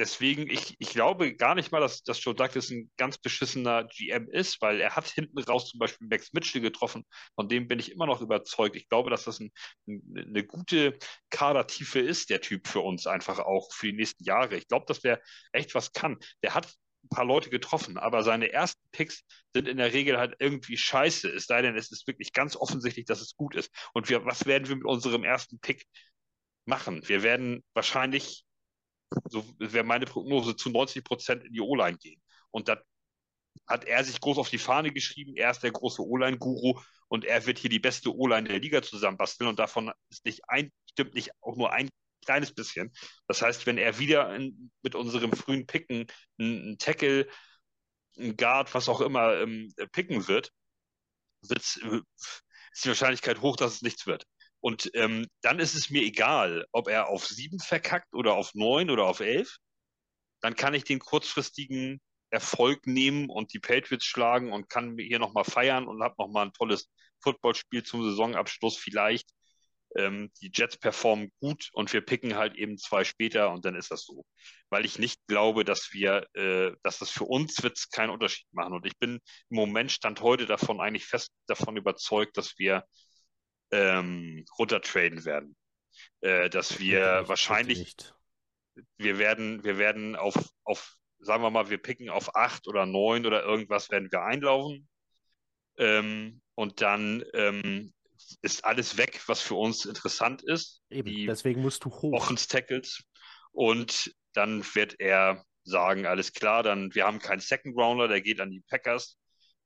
deswegen, ich, ich glaube gar nicht mal, dass, dass Joe Douglas ein ganz beschissener GM ist, weil er hat hinten raus zum Beispiel Max Mitchell getroffen, von dem bin ich immer noch überzeugt. Ich glaube, dass das ein, ein, eine gute Kadertiefe ist, der Typ für uns einfach auch für die nächsten Jahre. Ich glaube, dass der echt was kann. Der hat ein paar Leute getroffen, aber seine ersten Picks sind in der Regel halt irgendwie scheiße. Es sei denn, es ist wirklich ganz offensichtlich, dass es gut ist. Und wir, was werden wir mit unserem ersten Pick machen? Wir werden wahrscheinlich, so wäre meine Prognose, zu 90 Prozent in die O-Line gehen. Und da hat er sich groß auf die Fahne geschrieben, er ist der große O-Line-Guru und er wird hier die beste O-Line der Liga zusammenbasteln und davon ist nicht ein, stimmt nicht auch nur ein kleines bisschen. Das heißt, wenn er wieder in, mit unserem frühen Picken einen Tackle, einen Guard, was auch immer, ähm, picken wird, wird's, äh, ist die Wahrscheinlichkeit hoch, dass es nichts wird. Und ähm, dann ist es mir egal, ob er auf sieben verkackt oder auf neun oder auf elf. Dann kann ich den kurzfristigen Erfolg nehmen und die Patriots schlagen und kann hier nochmal feiern und habe nochmal ein tolles Footballspiel zum Saisonabschluss vielleicht. Ähm, die Jets performen gut und wir picken halt eben zwei später und dann ist das so. Weil ich nicht glaube, dass wir, äh, dass das für uns wird keinen Unterschied machen. Und ich bin im Moment stand heute davon eigentlich fest davon überzeugt, dass wir ähm, runtertraden werden. Äh, dass wir wahrscheinlich, wir werden, wir werden auf, auf, sagen wir mal, wir picken auf acht oder neun oder irgendwas werden wir einlaufen. Ähm, und dann ähm, ist alles weg, was für uns interessant ist. Eben, Die deswegen musst du hoch. Offense-Tackles. Und dann wird er sagen, alles klar, dann wir haben keinen Second Rounder, der geht an die Packers.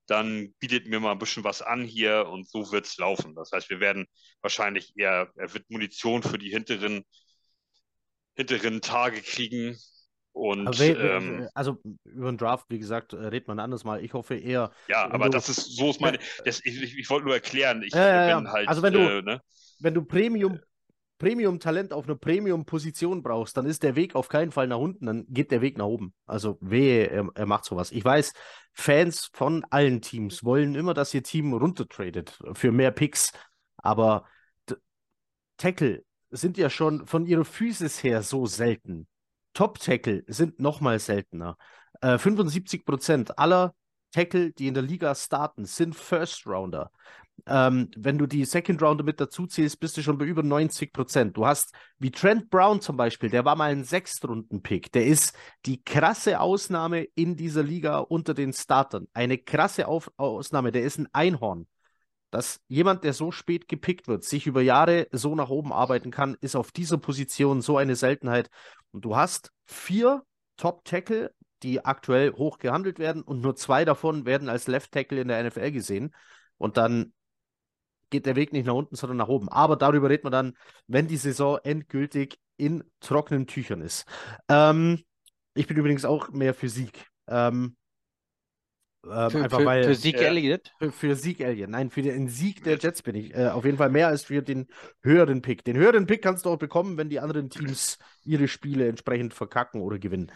Dann bietet mir mal ein bisschen was an hier und so wird's laufen. Das heißt, wir werden wahrscheinlich eher, er wird Munition für die hinteren, hinteren Tage kriegen. Und we- ähm, also über den Draft, wie gesagt, äh, redet man anders mal. Ich hoffe eher, ja, aber das ist, so ist meine, das, ich, ich, wollte nur erklären, ich ja. bin halt, Also wenn du- äh, ne? wenn du Premium, Premium-Talent auf einer Premium-Position brauchst, dann ist der Weg auf keinen Fall nach unten, dann geht der Weg nach oben. Also wehe, er, er macht sowas. Ich weiß, Fans von allen Teams wollen immer, dass ihr Team runtertradet für mehr Picks, aber Tackle sind ja schon von ihrer Physis her so selten. Top-Tackle sind nochmal seltener. Äh, 75% aller Tackle, die in der Liga starten, sind First-Rounder. Ähm, wenn du die Second Rounder mit dazu zählst, bist du schon bei über 90 Prozent. Du hast, wie Trent Brown zum Beispiel, der war mal ein Sechstrunden-Pick. Der ist die krasse Ausnahme in dieser Liga unter den Startern. Eine krasse Auf Ausnahme. Der ist ein Einhorn. Dass jemand, der so spät gepickt wird, sich über Jahre so nach oben arbeiten kann, ist auf dieser Position so eine Seltenheit. Und du hast vier Top-Tackle, die aktuell hoch gehandelt werden, und nur zwei davon werden als Left-Tackle in der NFL gesehen. Und dann geht der Weg nicht nach unten, sondern nach oben. Aber darüber redet man dann, wenn die Saison endgültig in trockenen Tüchern ist. Ähm, ich bin übrigens auch mehr Physik. Ähm, Ähm, Für, einfach für, weil für Zeke Ja. Elliott? für, für Sieg Alien. Nein, für den Sieg der Jets bin ich. Äh, auf jeden Fall mehr als für den höheren Pick. Den höheren Pick kannst du auch bekommen, wenn die anderen Teams ihre Spiele entsprechend verkacken oder gewinnen.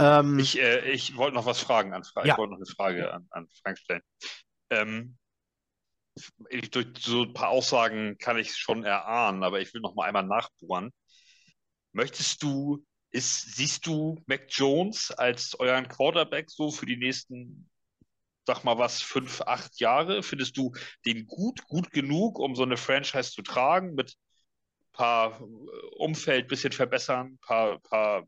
Ähm, Ich, äh, ich wollte noch was fragen an Frank. Ja. Ich wollte noch eine Frage an, an Frank stellen. Ähm, ich, durch so ein paar Aussagen kann ich schon erahnen, aber ich will noch mal einmal nachbohren. Möchtest du, ist, siehst du Mac Jones als euren Quarterback so für die nächsten, sag mal was, fünf, acht Jahre? Findest du den gut, gut genug, um so eine Franchise zu tragen, mit paar äh, Umfeld bisschen verbessern, paar, paar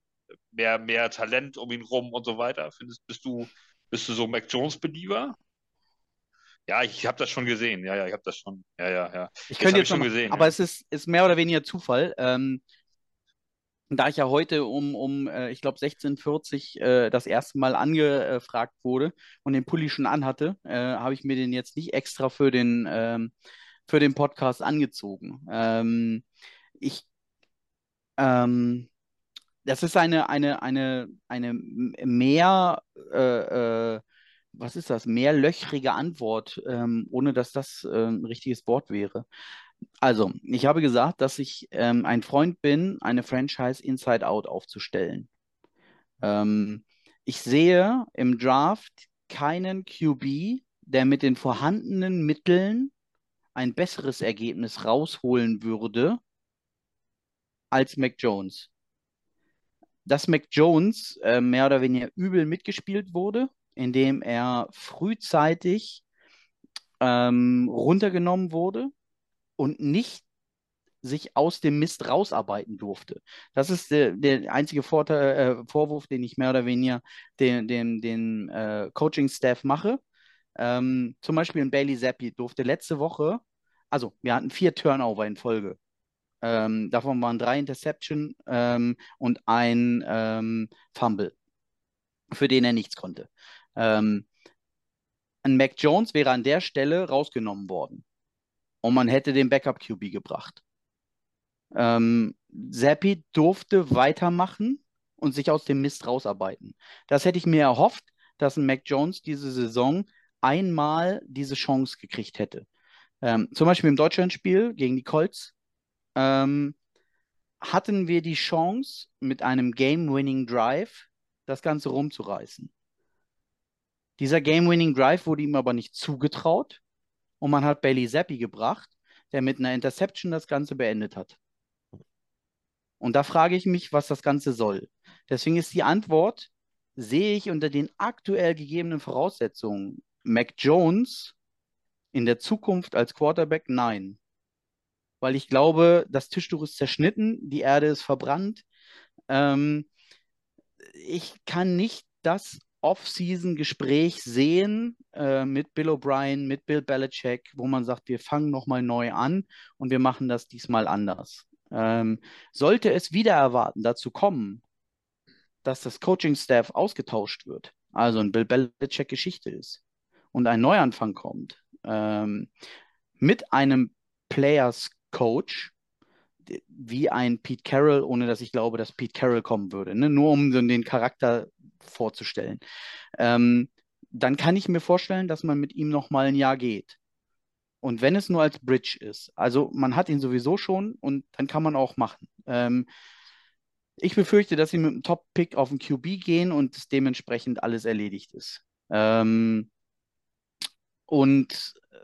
mehr, mehr Talent um ihn rum und so weiter? Findest, bist du, bist du so Mac Jones-Believer? Ja, ich habe das schon gesehen. Ja, ja, ich habe das schon. Ja, ja, ja. Ich könnte jetzt schon mal, gesehen. aber ja. es ist, ist mehr oder weniger Zufall. Ähm, da ich ja heute um, um äh, ich glaube, 16.40 äh, das erste Mal angefragt wurde und den Pulli schon anhatte, äh, habe ich mir den jetzt nicht extra für den, ähm, für den Podcast angezogen. Ähm, ich, ähm, das ist eine, eine, eine, eine mehr, äh, äh, was ist das, mehrlöchrige Antwort, ähm, ohne dass das äh, ein richtiges Wort wäre. Also, ich habe gesagt, dass ich ähm, ein Freund bin, eine Franchise Inside Out aufzustellen. Ähm, ich sehe im Draft keinen QB, der mit den vorhandenen Mitteln ein besseres Ergebnis rausholen würde als Mac Jones. Dass Mac Jones äh, mehr oder weniger übel mitgespielt wurde, indem er frühzeitig ähm, runtergenommen wurde und nicht sich aus dem Mist rausarbeiten durfte. Das ist der, der einzige Vorteil, äh, Vorwurf, den ich mehr oder weniger den, den, den äh, Coaching-Staff mache. Ähm, zum Beispiel in Bailey Zappi durfte letzte Woche, also wir hatten vier Turnover in Folge. Ähm, davon waren drei Interception ähm, und ein ähm, Fumble, für den er nichts konnte. Ähm, ein Mac Jones wäre an der Stelle rausgenommen worden und man hätte den Backup-QB gebracht. Ähm, Zappi durfte weitermachen und sich aus dem Mist rausarbeiten. Das hätte ich mir erhofft, dass ein Mac Jones diese Saison einmal diese Chance gekriegt hätte. Ähm, zum Beispiel im Deutschlandspiel gegen die Colts ähm, hatten wir die Chance, mit einem Game-Winning Drive das Ganze rumzureißen. Dieser Game-Winning Drive wurde ihm aber nicht zugetraut und man hat Bailey Zappi gebracht, der mit einer Interception das Ganze beendet hat. Und da frage ich mich, was das Ganze soll. Deswegen ist die Antwort, sehe ich unter den aktuell gegebenen Voraussetzungen Mac Jones in der Zukunft als Quarterback? Nein. Weil ich glaube, das Tischtuch ist zerschnitten, die Erde ist verbrannt. Ähm, ich kann nicht das Off-Season-Gespräch sehen äh, mit Bill O'Brien, mit Bill Belichick, wo man sagt, wir fangen nochmal neu an und wir machen das diesmal anders. Ähm, sollte es wieder erwarten, dazu kommen, dass das Coaching-Staff ausgetauscht wird, also ein Bill Belichick-Geschichte ist und ein Neuanfang kommt, ähm, mit einem Players-Coach, wie ein Pete Carroll, ohne dass ich glaube, dass Pete Carroll kommen würde, ne? nur um den Charakter vorzustellen. Ähm, dann kann ich mir vorstellen, dass man mit ihm noch mal ein Jahr geht. Und wenn es nur als Bridge ist, also man hat ihn sowieso schon und dann kann man auch machen. Ähm, ich befürchte, dass sie mit einem Top-Pick auf den QB gehen und dementsprechend alles erledigt ist. Ähm, und äh,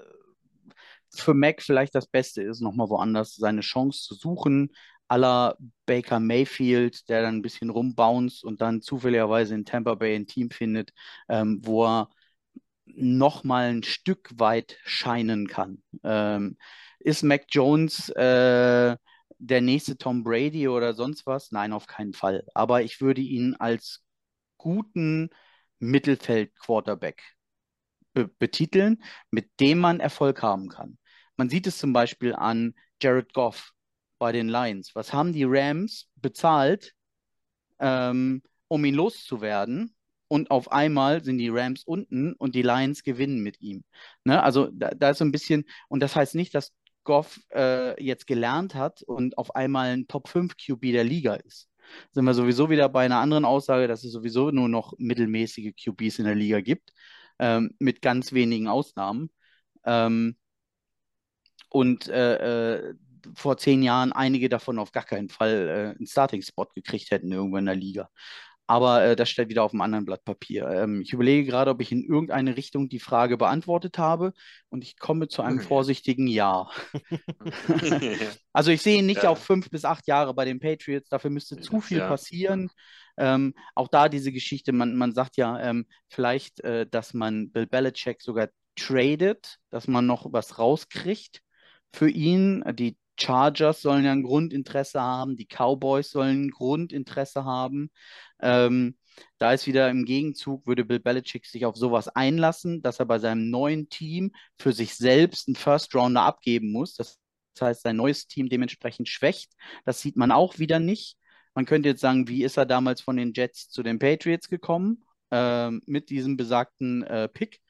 für Mac vielleicht das Beste ist, nochmal woanders seine Chance zu suchen, la Baker Mayfield, der dann ein bisschen rumbounced und dann zufälligerweise in Tampa Bay ein Team findet, ähm, wo er nochmal ein Stück weit scheinen kann. Ähm, ist Mac Jones äh, der nächste Tom Brady oder sonst was? Nein, auf keinen Fall. Aber ich würde ihn als guten Mittelfeld-Quarterback be betiteln, mit dem man Erfolg haben kann. Man sieht es zum Beispiel an Jared Goff bei den Lions. Was haben die Rams bezahlt, ähm, um ihn loszuwerden? Und auf einmal sind die Rams unten und die Lions gewinnen mit ihm. Ne? Also da, da ist so ein bisschen, und das heißt nicht, dass Goff äh, jetzt gelernt hat und auf einmal ein Top 5 QB der Liga ist. Sind wir sowieso wieder bei einer anderen Aussage, dass es sowieso nur noch mittelmäßige QBs in der Liga gibt. ähm, mit ganz wenigen Ausnahmen. Ähm, und äh, äh, vor zehn Jahren einige davon auf gar keinen Fall äh, einen Starting-Spot gekriegt hätten irgendwo in der Liga. Aber äh, das steht wieder auf einem anderen Blatt Papier. Ähm, ich überlege gerade, ob ich in irgendeine Richtung die Frage beantwortet habe und ich komme zu einem vorsichtigen Ja. also ich sehe ihn nicht Ja. auf fünf bis acht Jahre bei den Patriots. Dafür müsste zu viel Ja. passieren. Ähm, auch da diese Geschichte, man, man sagt ja ähm, vielleicht, äh, dass man Bill Belichick sogar tradet, dass man noch was rauskriegt für ihn. Die Chargers sollen ja ein Grundinteresse haben, die Cowboys sollen ein Grundinteresse haben. Ähm, da ist wieder im Gegenzug, würde Bill Belichick sich auf sowas einlassen, dass er bei seinem neuen Team für sich selbst einen First Rounder abgeben muss. Das heißt, sein neues Team dementsprechend schwächt. Das sieht man auch wieder nicht. Man könnte jetzt sagen, wie ist er damals von den Jets zu den Patriots gekommen? Ähm, mit diesem besagten äh, Pick,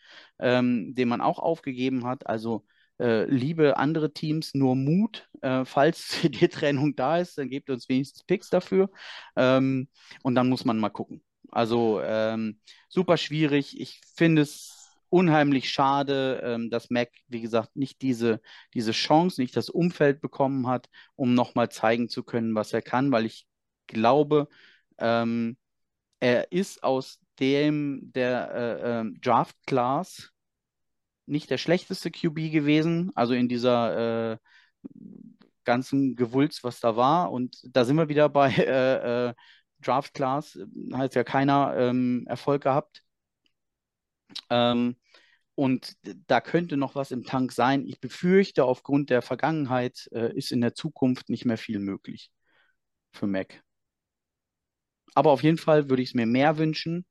ähm, den man auch aufgegeben hat. Also äh, liebe andere Teams, nur Mut. Äh, falls die Trennung da ist, dann gebt uns wenigstens Picks dafür. Ähm, und dann muss man mal gucken. Also ähm, super schwierig. Ich finde es unheimlich schade, ähm, dass Mac, wie gesagt, nicht diese, diese Chance, nicht das Umfeld bekommen hat, um nochmal zeigen zu können, was er kann, weil ich glaube, ähm, er ist aus dem der äh, ähm, Draft Class nicht der schlechteste QB gewesen, also in dieser äh, ganzen Gewulz, was da war. Und da sind wir wieder bei äh, äh, Draft Class, hat ja keiner ähm, Erfolg gehabt. Ähm, und da könnte noch was im Tank sein. Ich befürchte, aufgrund der Vergangenheit äh, ist in der Zukunft nicht mehr viel möglich für Mac. Aber auf jeden Fall würde ich es mir mehr wünschen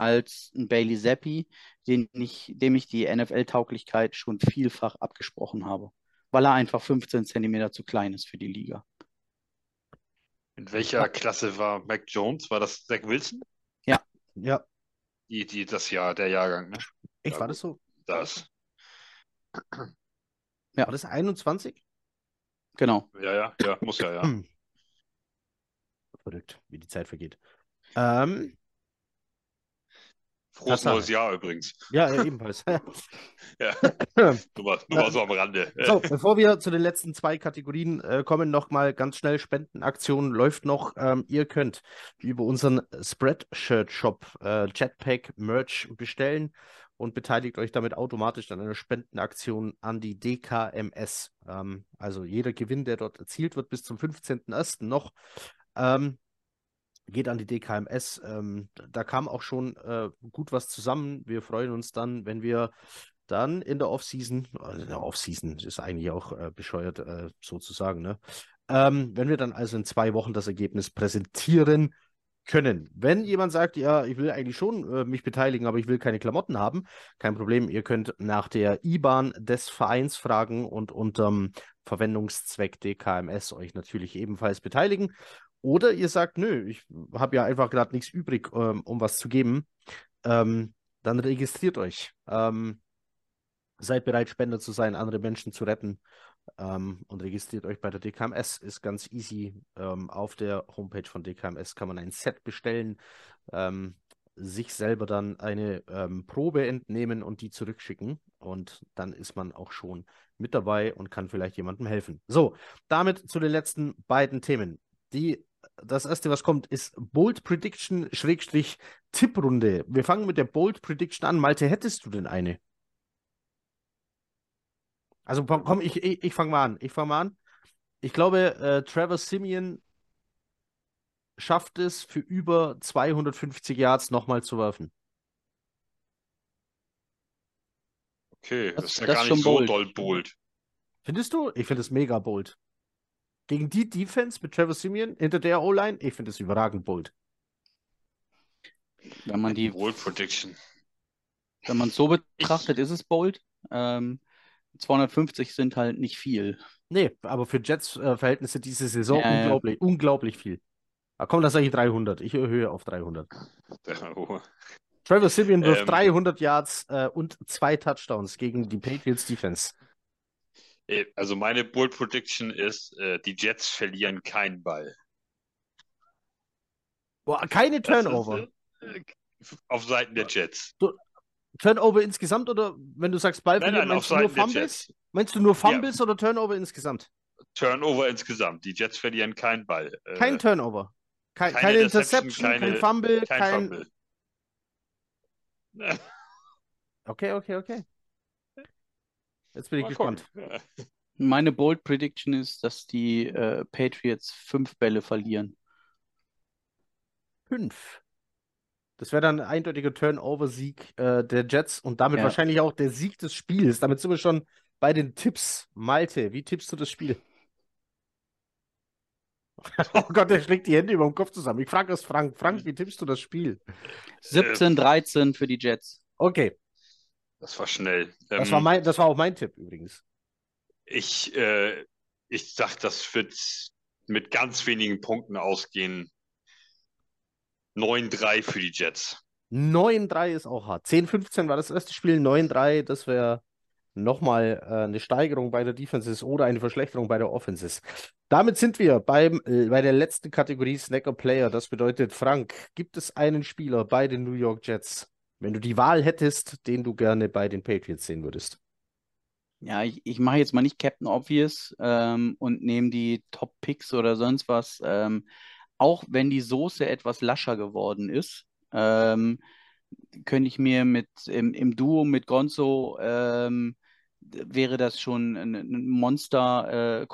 als ein Bailey Zappi, den ich, dem ich die NFL-Tauglichkeit schon vielfach abgesprochen habe, weil er einfach 15 Zentimeter zu klein ist für die Liga. In welcher Klasse war Mac Jones? War das Zach Wilson? Ja, Die, die, das Jahr, der Jahrgang, ne? echt, Ja, war das so? Das. Ja. War das 21? Genau. Ja, ja, ja, muss ja, ja. Verrückt, wie die Zeit vergeht. Ähm, Frohes neues Jahr übrigens. ja, ebenfalls. Ja, nur mal, nur mal so am Rande. So, bevor wir zu den letzten zwei Kategorien äh, kommen, noch mal ganz schnell Spendenaktion läuft noch. Ähm, ihr könnt über unseren Spreadshirt-Shop äh, Jetpack Merch bestellen und beteiligt euch damit automatisch an einer Spendenaktion an die DKMS. Ähm, also jeder Gewinn, der dort erzielt wird, bis zum 15.01. noch, ähm, geht an die DKMS. Ähm, da kam auch schon äh, gut was zusammen. Wir freuen uns dann, wenn wir dann in der Offseason, also in der Offseason ist eigentlich auch äh, bescheuert äh, sozusagen, ne? Ähm, wenn wir dann also in zwei Wochen das Ergebnis präsentieren können. Wenn jemand sagt, ja, ich will eigentlich schon äh, mich beteiligen, aber ich will keine Klamotten haben, kein Problem, ihr könnt nach der IBAN des Vereins fragen und unterm Verwendungszweck DKMS euch natürlich ebenfalls beteiligen. Oder ihr sagt, nö, ich habe ja einfach gerade nichts übrig, ähm, um was zu geben. Ähm, dann registriert euch. Ähm, seid bereit, Spender zu sein, andere Menschen zu retten. Ähm, und registriert euch bei der DKMS. Ist ganz easy. Ähm, auf der Homepage von DKMS kann man ein Set bestellen, ähm, sich selber dann eine Probe entnehmen und die zurückschicken. Und dann ist man auch schon mit dabei und kann vielleicht jemandem helfen. So, damit zu den letzten beiden Themen. Die, das erste, was kommt, ist Bold Prediction Schrägstrich Tipprunde. Wir fangen mit der Bold Prediction an. Malte, hättest du denn eine? Also komm, ich, ich, ich fange mal an. Ich fange mal an. Ich glaube, äh, Trevor Simeon schafft es für über 250 Yards nochmal zu werfen. Okay, Das- das ist ja das gar ist nicht schon so bold. doll bold. Findest du? Ich finde es mega bold. Gegen die Defense mit Trevor Simeon hinter der O-Line, ich finde es überragend bold. Wenn man die, Bold Prediction. wenn man es so betrachtet, ist es bold. Ähm, 250 sind halt nicht viel. Nee, aber für Jets-Verhältnisse diese Saison Ja, ja. unglaublich, unglaublich viel. Ah, komm, das sage ich 300. Ich erhöhe auf 300. Oh. Trevor Simeon wirft Ähm. 300 Yards äh, und zwei Touchdowns gegen die Patriots Defense. Äh, Also meine Bold Prediction ist, äh, die Jets verlieren keinen Ball. Boah, keine Das ist, Turnover. äh, auf Seiten der Jets. Turnover insgesamt oder wenn du sagst Ball Nein, verlieren, nein, auf meinst du nur Fumbles? Jets. Meinst du nur Fumbles oder Turnover insgesamt? Turnover insgesamt. Die Jets verlieren keinen Ball. Kein Turnover. Kein, keine keine Interception, Interception, kein keine- Fumble, kein kein. Fumble. Okay, okay, okay. Jetzt bin ich Mal gespannt. gucken. Meine Bold Prediction ist, dass die äh, Patriots fünf Bälle verlieren. Fünf. Das wäre dann ein eindeutiger Turnover-Sieg äh, der Jets und damit Ja. wahrscheinlich auch der Sieg des Spiels. Damit sind wir schon bei den Tipps. Malte, wie tippst du das Spiel? Oh Gott, der schlägt die Hände über dem Kopf zusammen. Ich frage es Frank. Frank, wie tippst du das Spiel? 17-13 für die Jets. Okay, Das war schnell. das Ähm, war mein, das war auch mein Tipp übrigens. Ich, äh, ich sag, das wird mit ganz wenigen Punkten ausgehen. 9-3 für die Jets. 9-3 ist auch hart. 10-15 war das erste Spiel, 9-3, das wäre nochmal äh, eine Steigerung bei der Defenses oder eine Verschlechterung bei der Offenses. Damit sind wir beim, äh, bei der letzten Kategorie Snacker Player. Das bedeutet, Frank, gibt es einen Spieler bei den New York Jets, wenn du die Wahl hättest, den du gerne bei den Patriots sehen würdest? Ja, ich, ich mache jetzt mal nicht Captain Obvious ähm, und nehme die Top Picks oder sonst was. Ähm, auch wenn die Soße etwas lascher geworden ist, ähm, könnte ich mir mit im, im Duo mit Gonzo ähm, wäre das schon ein, ein Monster äh.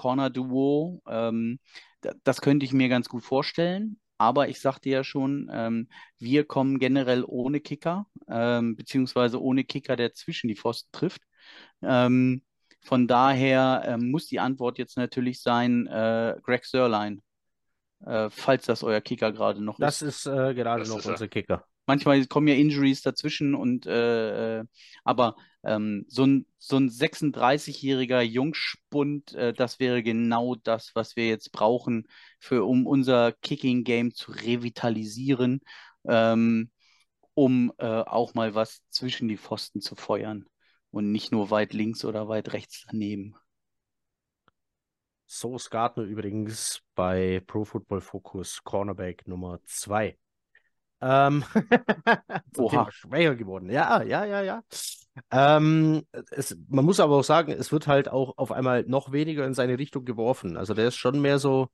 Ähm, da- das könnte ich mir ganz gut vorstellen. Aber ich sagte ja schon, ähm, wir kommen generell ohne Kicker, ähm, beziehungsweise ohne Kicker, der zwischen die Pfosten trifft. Ähm, von daher ähm, muss die Antwort jetzt natürlich sein, äh, Greg Sörlein, äh, falls das euer Kicker gerade noch Das ist. ist äh, gerade Das noch ist er. unser Kicker. Manchmal kommen ja Injuries dazwischen und äh, äh, aber ähm, so ein, so ein 36-jähriger Jungspund, äh, das wäre genau das, was wir jetzt brauchen, für, um unser Kicking-Game zu revitalisieren, ähm, um äh, auch mal was zwischen die Pfosten zu feuern und nicht nur weit links oder weit rechts daneben. Sauce Gardner übrigens bei Pro Football Focus Cornerback Nummer 2. Ähm, Oha. Schwächer geworden. Ja, ja, ja, ja. Ähm, es, man muss aber auch sagen, es wird halt auch auf einmal noch weniger in seine Richtung geworfen. Also der ist schon mehr so,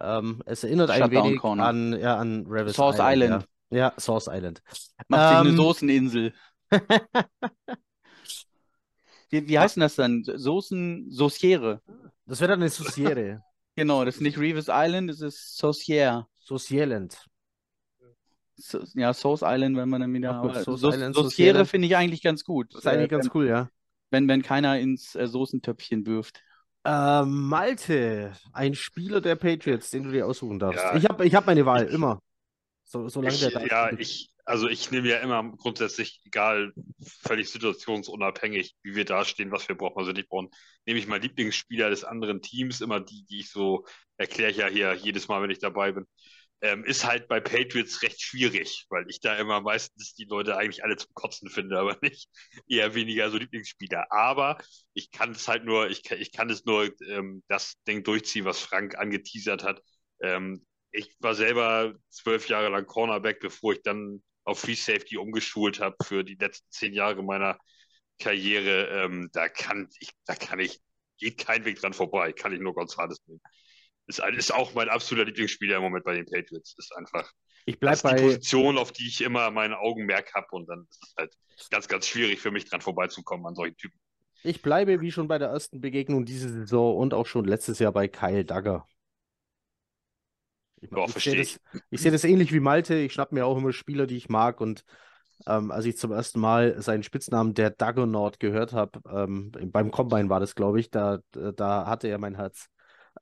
ähm, es erinnert ein Shutdown wenig Corner. an, ja, an Revis Source Island. Ja, ja Source Island. Macht sich eine Ähm, Soßeninsel. Wie, wie heißt denn das dann? Soßen, Sauciere. Das wäre dann eine Sauciere. Genau, das ist nicht Revis Island, das ist Sauciere. Saucierland. So, ja, Sauce Island, wenn man dann wieder. Aber Sauce Sau- Island, Sauciere. finde ich eigentlich ganz gut. Das ist eigentlich äh, ganz cool, ja. wenn, wenn keiner ins äh, Soßentöpfchen wirft. Äh, Malte, ein Spieler der Patriots, den du dir aussuchen darfst. Ja. Ich habe ich hab meine Wahl, Ich- immer. So, solange Ich, der da ja, ist. ich, also ich nehme ja immer grundsätzlich, egal, völlig situationsunabhängig, wie wir dastehen, was wir brauchen, also nicht brauchen, nehme ich mal Lieblingsspieler des anderen Teams, immer die, die ich so erkläre ich ja hier jedes Mal, wenn ich dabei bin. Ähm, ist halt bei Patriots recht schwierig, weil ich da immer meistens die Leute eigentlich alle zum Kotzen finde, aber nicht eher weniger so Lieblingsspieler. Aber ich kann es halt nur, ich kann, ich kann es nur ähm, das Ding durchziehen, was Frank angeteasert hat. Ähm, ich war selber zwölf Jahre lang Cornerback, bevor ich dann auf Free Safety umgeschult habe für die letzten zehn Jahre meiner Karriere. Ähm, da kann ich, da kann ich, geht kein Weg dran vorbei, kann ich nur González nehmen. Ist, ist auch mein absoluter Lieblingsspieler im Moment bei den Patriots. Ist einfach, Ich das bleib ist die bei, Position, auf die ich immer mein Augenmerk habe und dann ist es halt ganz, ganz schwierig für mich dran vorbeizukommen an solchen Typen. ich bleibe wie schon bei der ersten Begegnung diese Saison und auch schon letztes Jahr bei Kyle Dagger. Ich, ich sehe das, ich sehe das ähnlich wie Malte. Ich schnapp mir auch immer Spieler, die ich mag. Und ähm, als ich zum ersten Mal seinen Spitznamen der Duggernaut gehört habe, ähm, beim Combine war das, glaube ich, da, da hatte er mein Herz.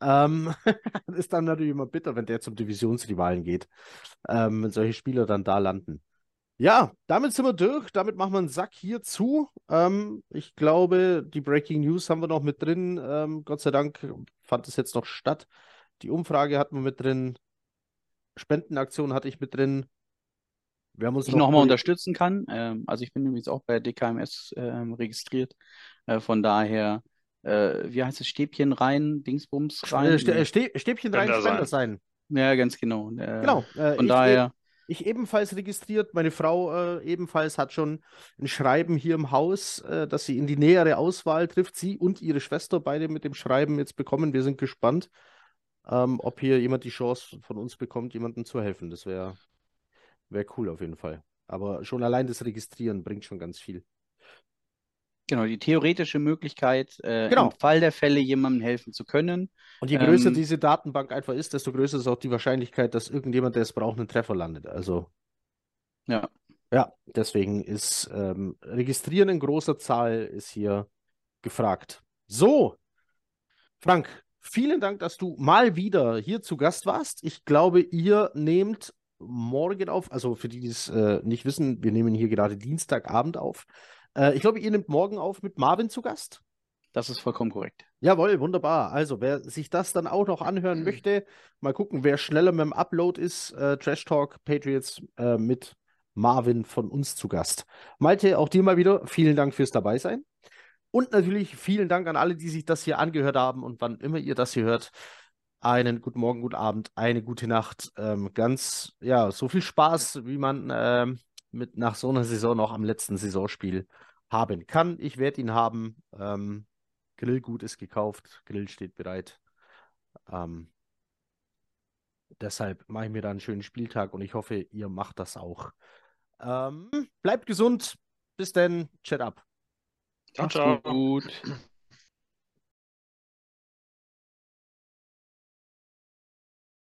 Ähm, ist dann natürlich immer bitter, wenn der zum Divisionsrivalen geht, ähm, wenn solche Spieler dann da landen. Ja, damit sind wir durch. Damit machen wir einen Sack hier zu. Ähm, ich glaube, die Breaking News haben wir noch mit drin. Ähm, Gott sei Dank fand es jetzt noch statt. Die Umfrage hatten wir mit drin. Spendenaktion hatte ich mit drin. Wir haben uns ich noch nochmal durch- unterstützen kann. Ähm, also ich bin übrigens auch bei DKMS ähm, registriert. Äh, von daher, äh, wie heißt es, Stäbchen rein, Dingsbums rein? äh, Nee. äh, Stä- Stäbchen rein, Spender sein. sein. Ja, ganz genau. Äh, Genau. Äh, Von ich, daher, Ich ebenfalls registriert. Meine Frau äh, ebenfalls hat schon ein Schreiben hier im Haus, äh, dass sie in die nähere Auswahl trifft. Sie und ihre Schwester beide mit dem Schreiben jetzt bekommen. Wir sind gespannt, ähm, ob hier jemand die Chance von uns bekommt, jemandem zu helfen. Das wäre wär cool auf jeden Fall. Aber schon allein das Registrieren bringt schon ganz viel. Genau, die theoretische Möglichkeit, äh, Genau. im Fall der Fälle jemandem helfen zu können. Und je größer Ähm, diese Datenbank einfach ist, desto größer ist auch die Wahrscheinlichkeit, dass irgendjemand, der es braucht, einen Treffer landet. Also Ja. ja, deswegen ist ähm, Registrieren in großer Zahl ist hier gefragt. So, Frank, vielen Dank, dass du mal wieder hier zu Gast warst. Ich glaube, ihr nehmt morgen auf, also für die, die es äh, nicht wissen, wir nehmen hier gerade Dienstagabend auf. Äh, ich glaube, ihr nehmt morgen auf mit Marvin zu Gast. Das ist vollkommen korrekt. Jawohl, wunderbar. Also, wer sich das dann auch noch anhören möchte, mal gucken, wer schneller mit dem Upload ist. Äh, Trash Talk Patriots äh, mit Marvin von uns zu Gast. Malte, auch dir mal wieder vielen Dank fürs Dabeisein. Und natürlich vielen Dank an alle, die sich das hier angehört haben und wann immer ihr das hier hört. Einen guten Morgen, guten Abend, eine gute Nacht. Ähm, ganz, ja, so viel Spaß, wie man ähm, mit nach so einer Saison noch am letzten Saisonspiel haben kann. Ich werde ihn haben. Ähm, Grillgut ist gekauft, Grill steht bereit. Ähm, deshalb mache ich mir da einen schönen Spieltag und ich hoffe, ihr macht das auch. Ähm, bleibt gesund. Bis dann. Chat ab. Ciao, ciao. gut.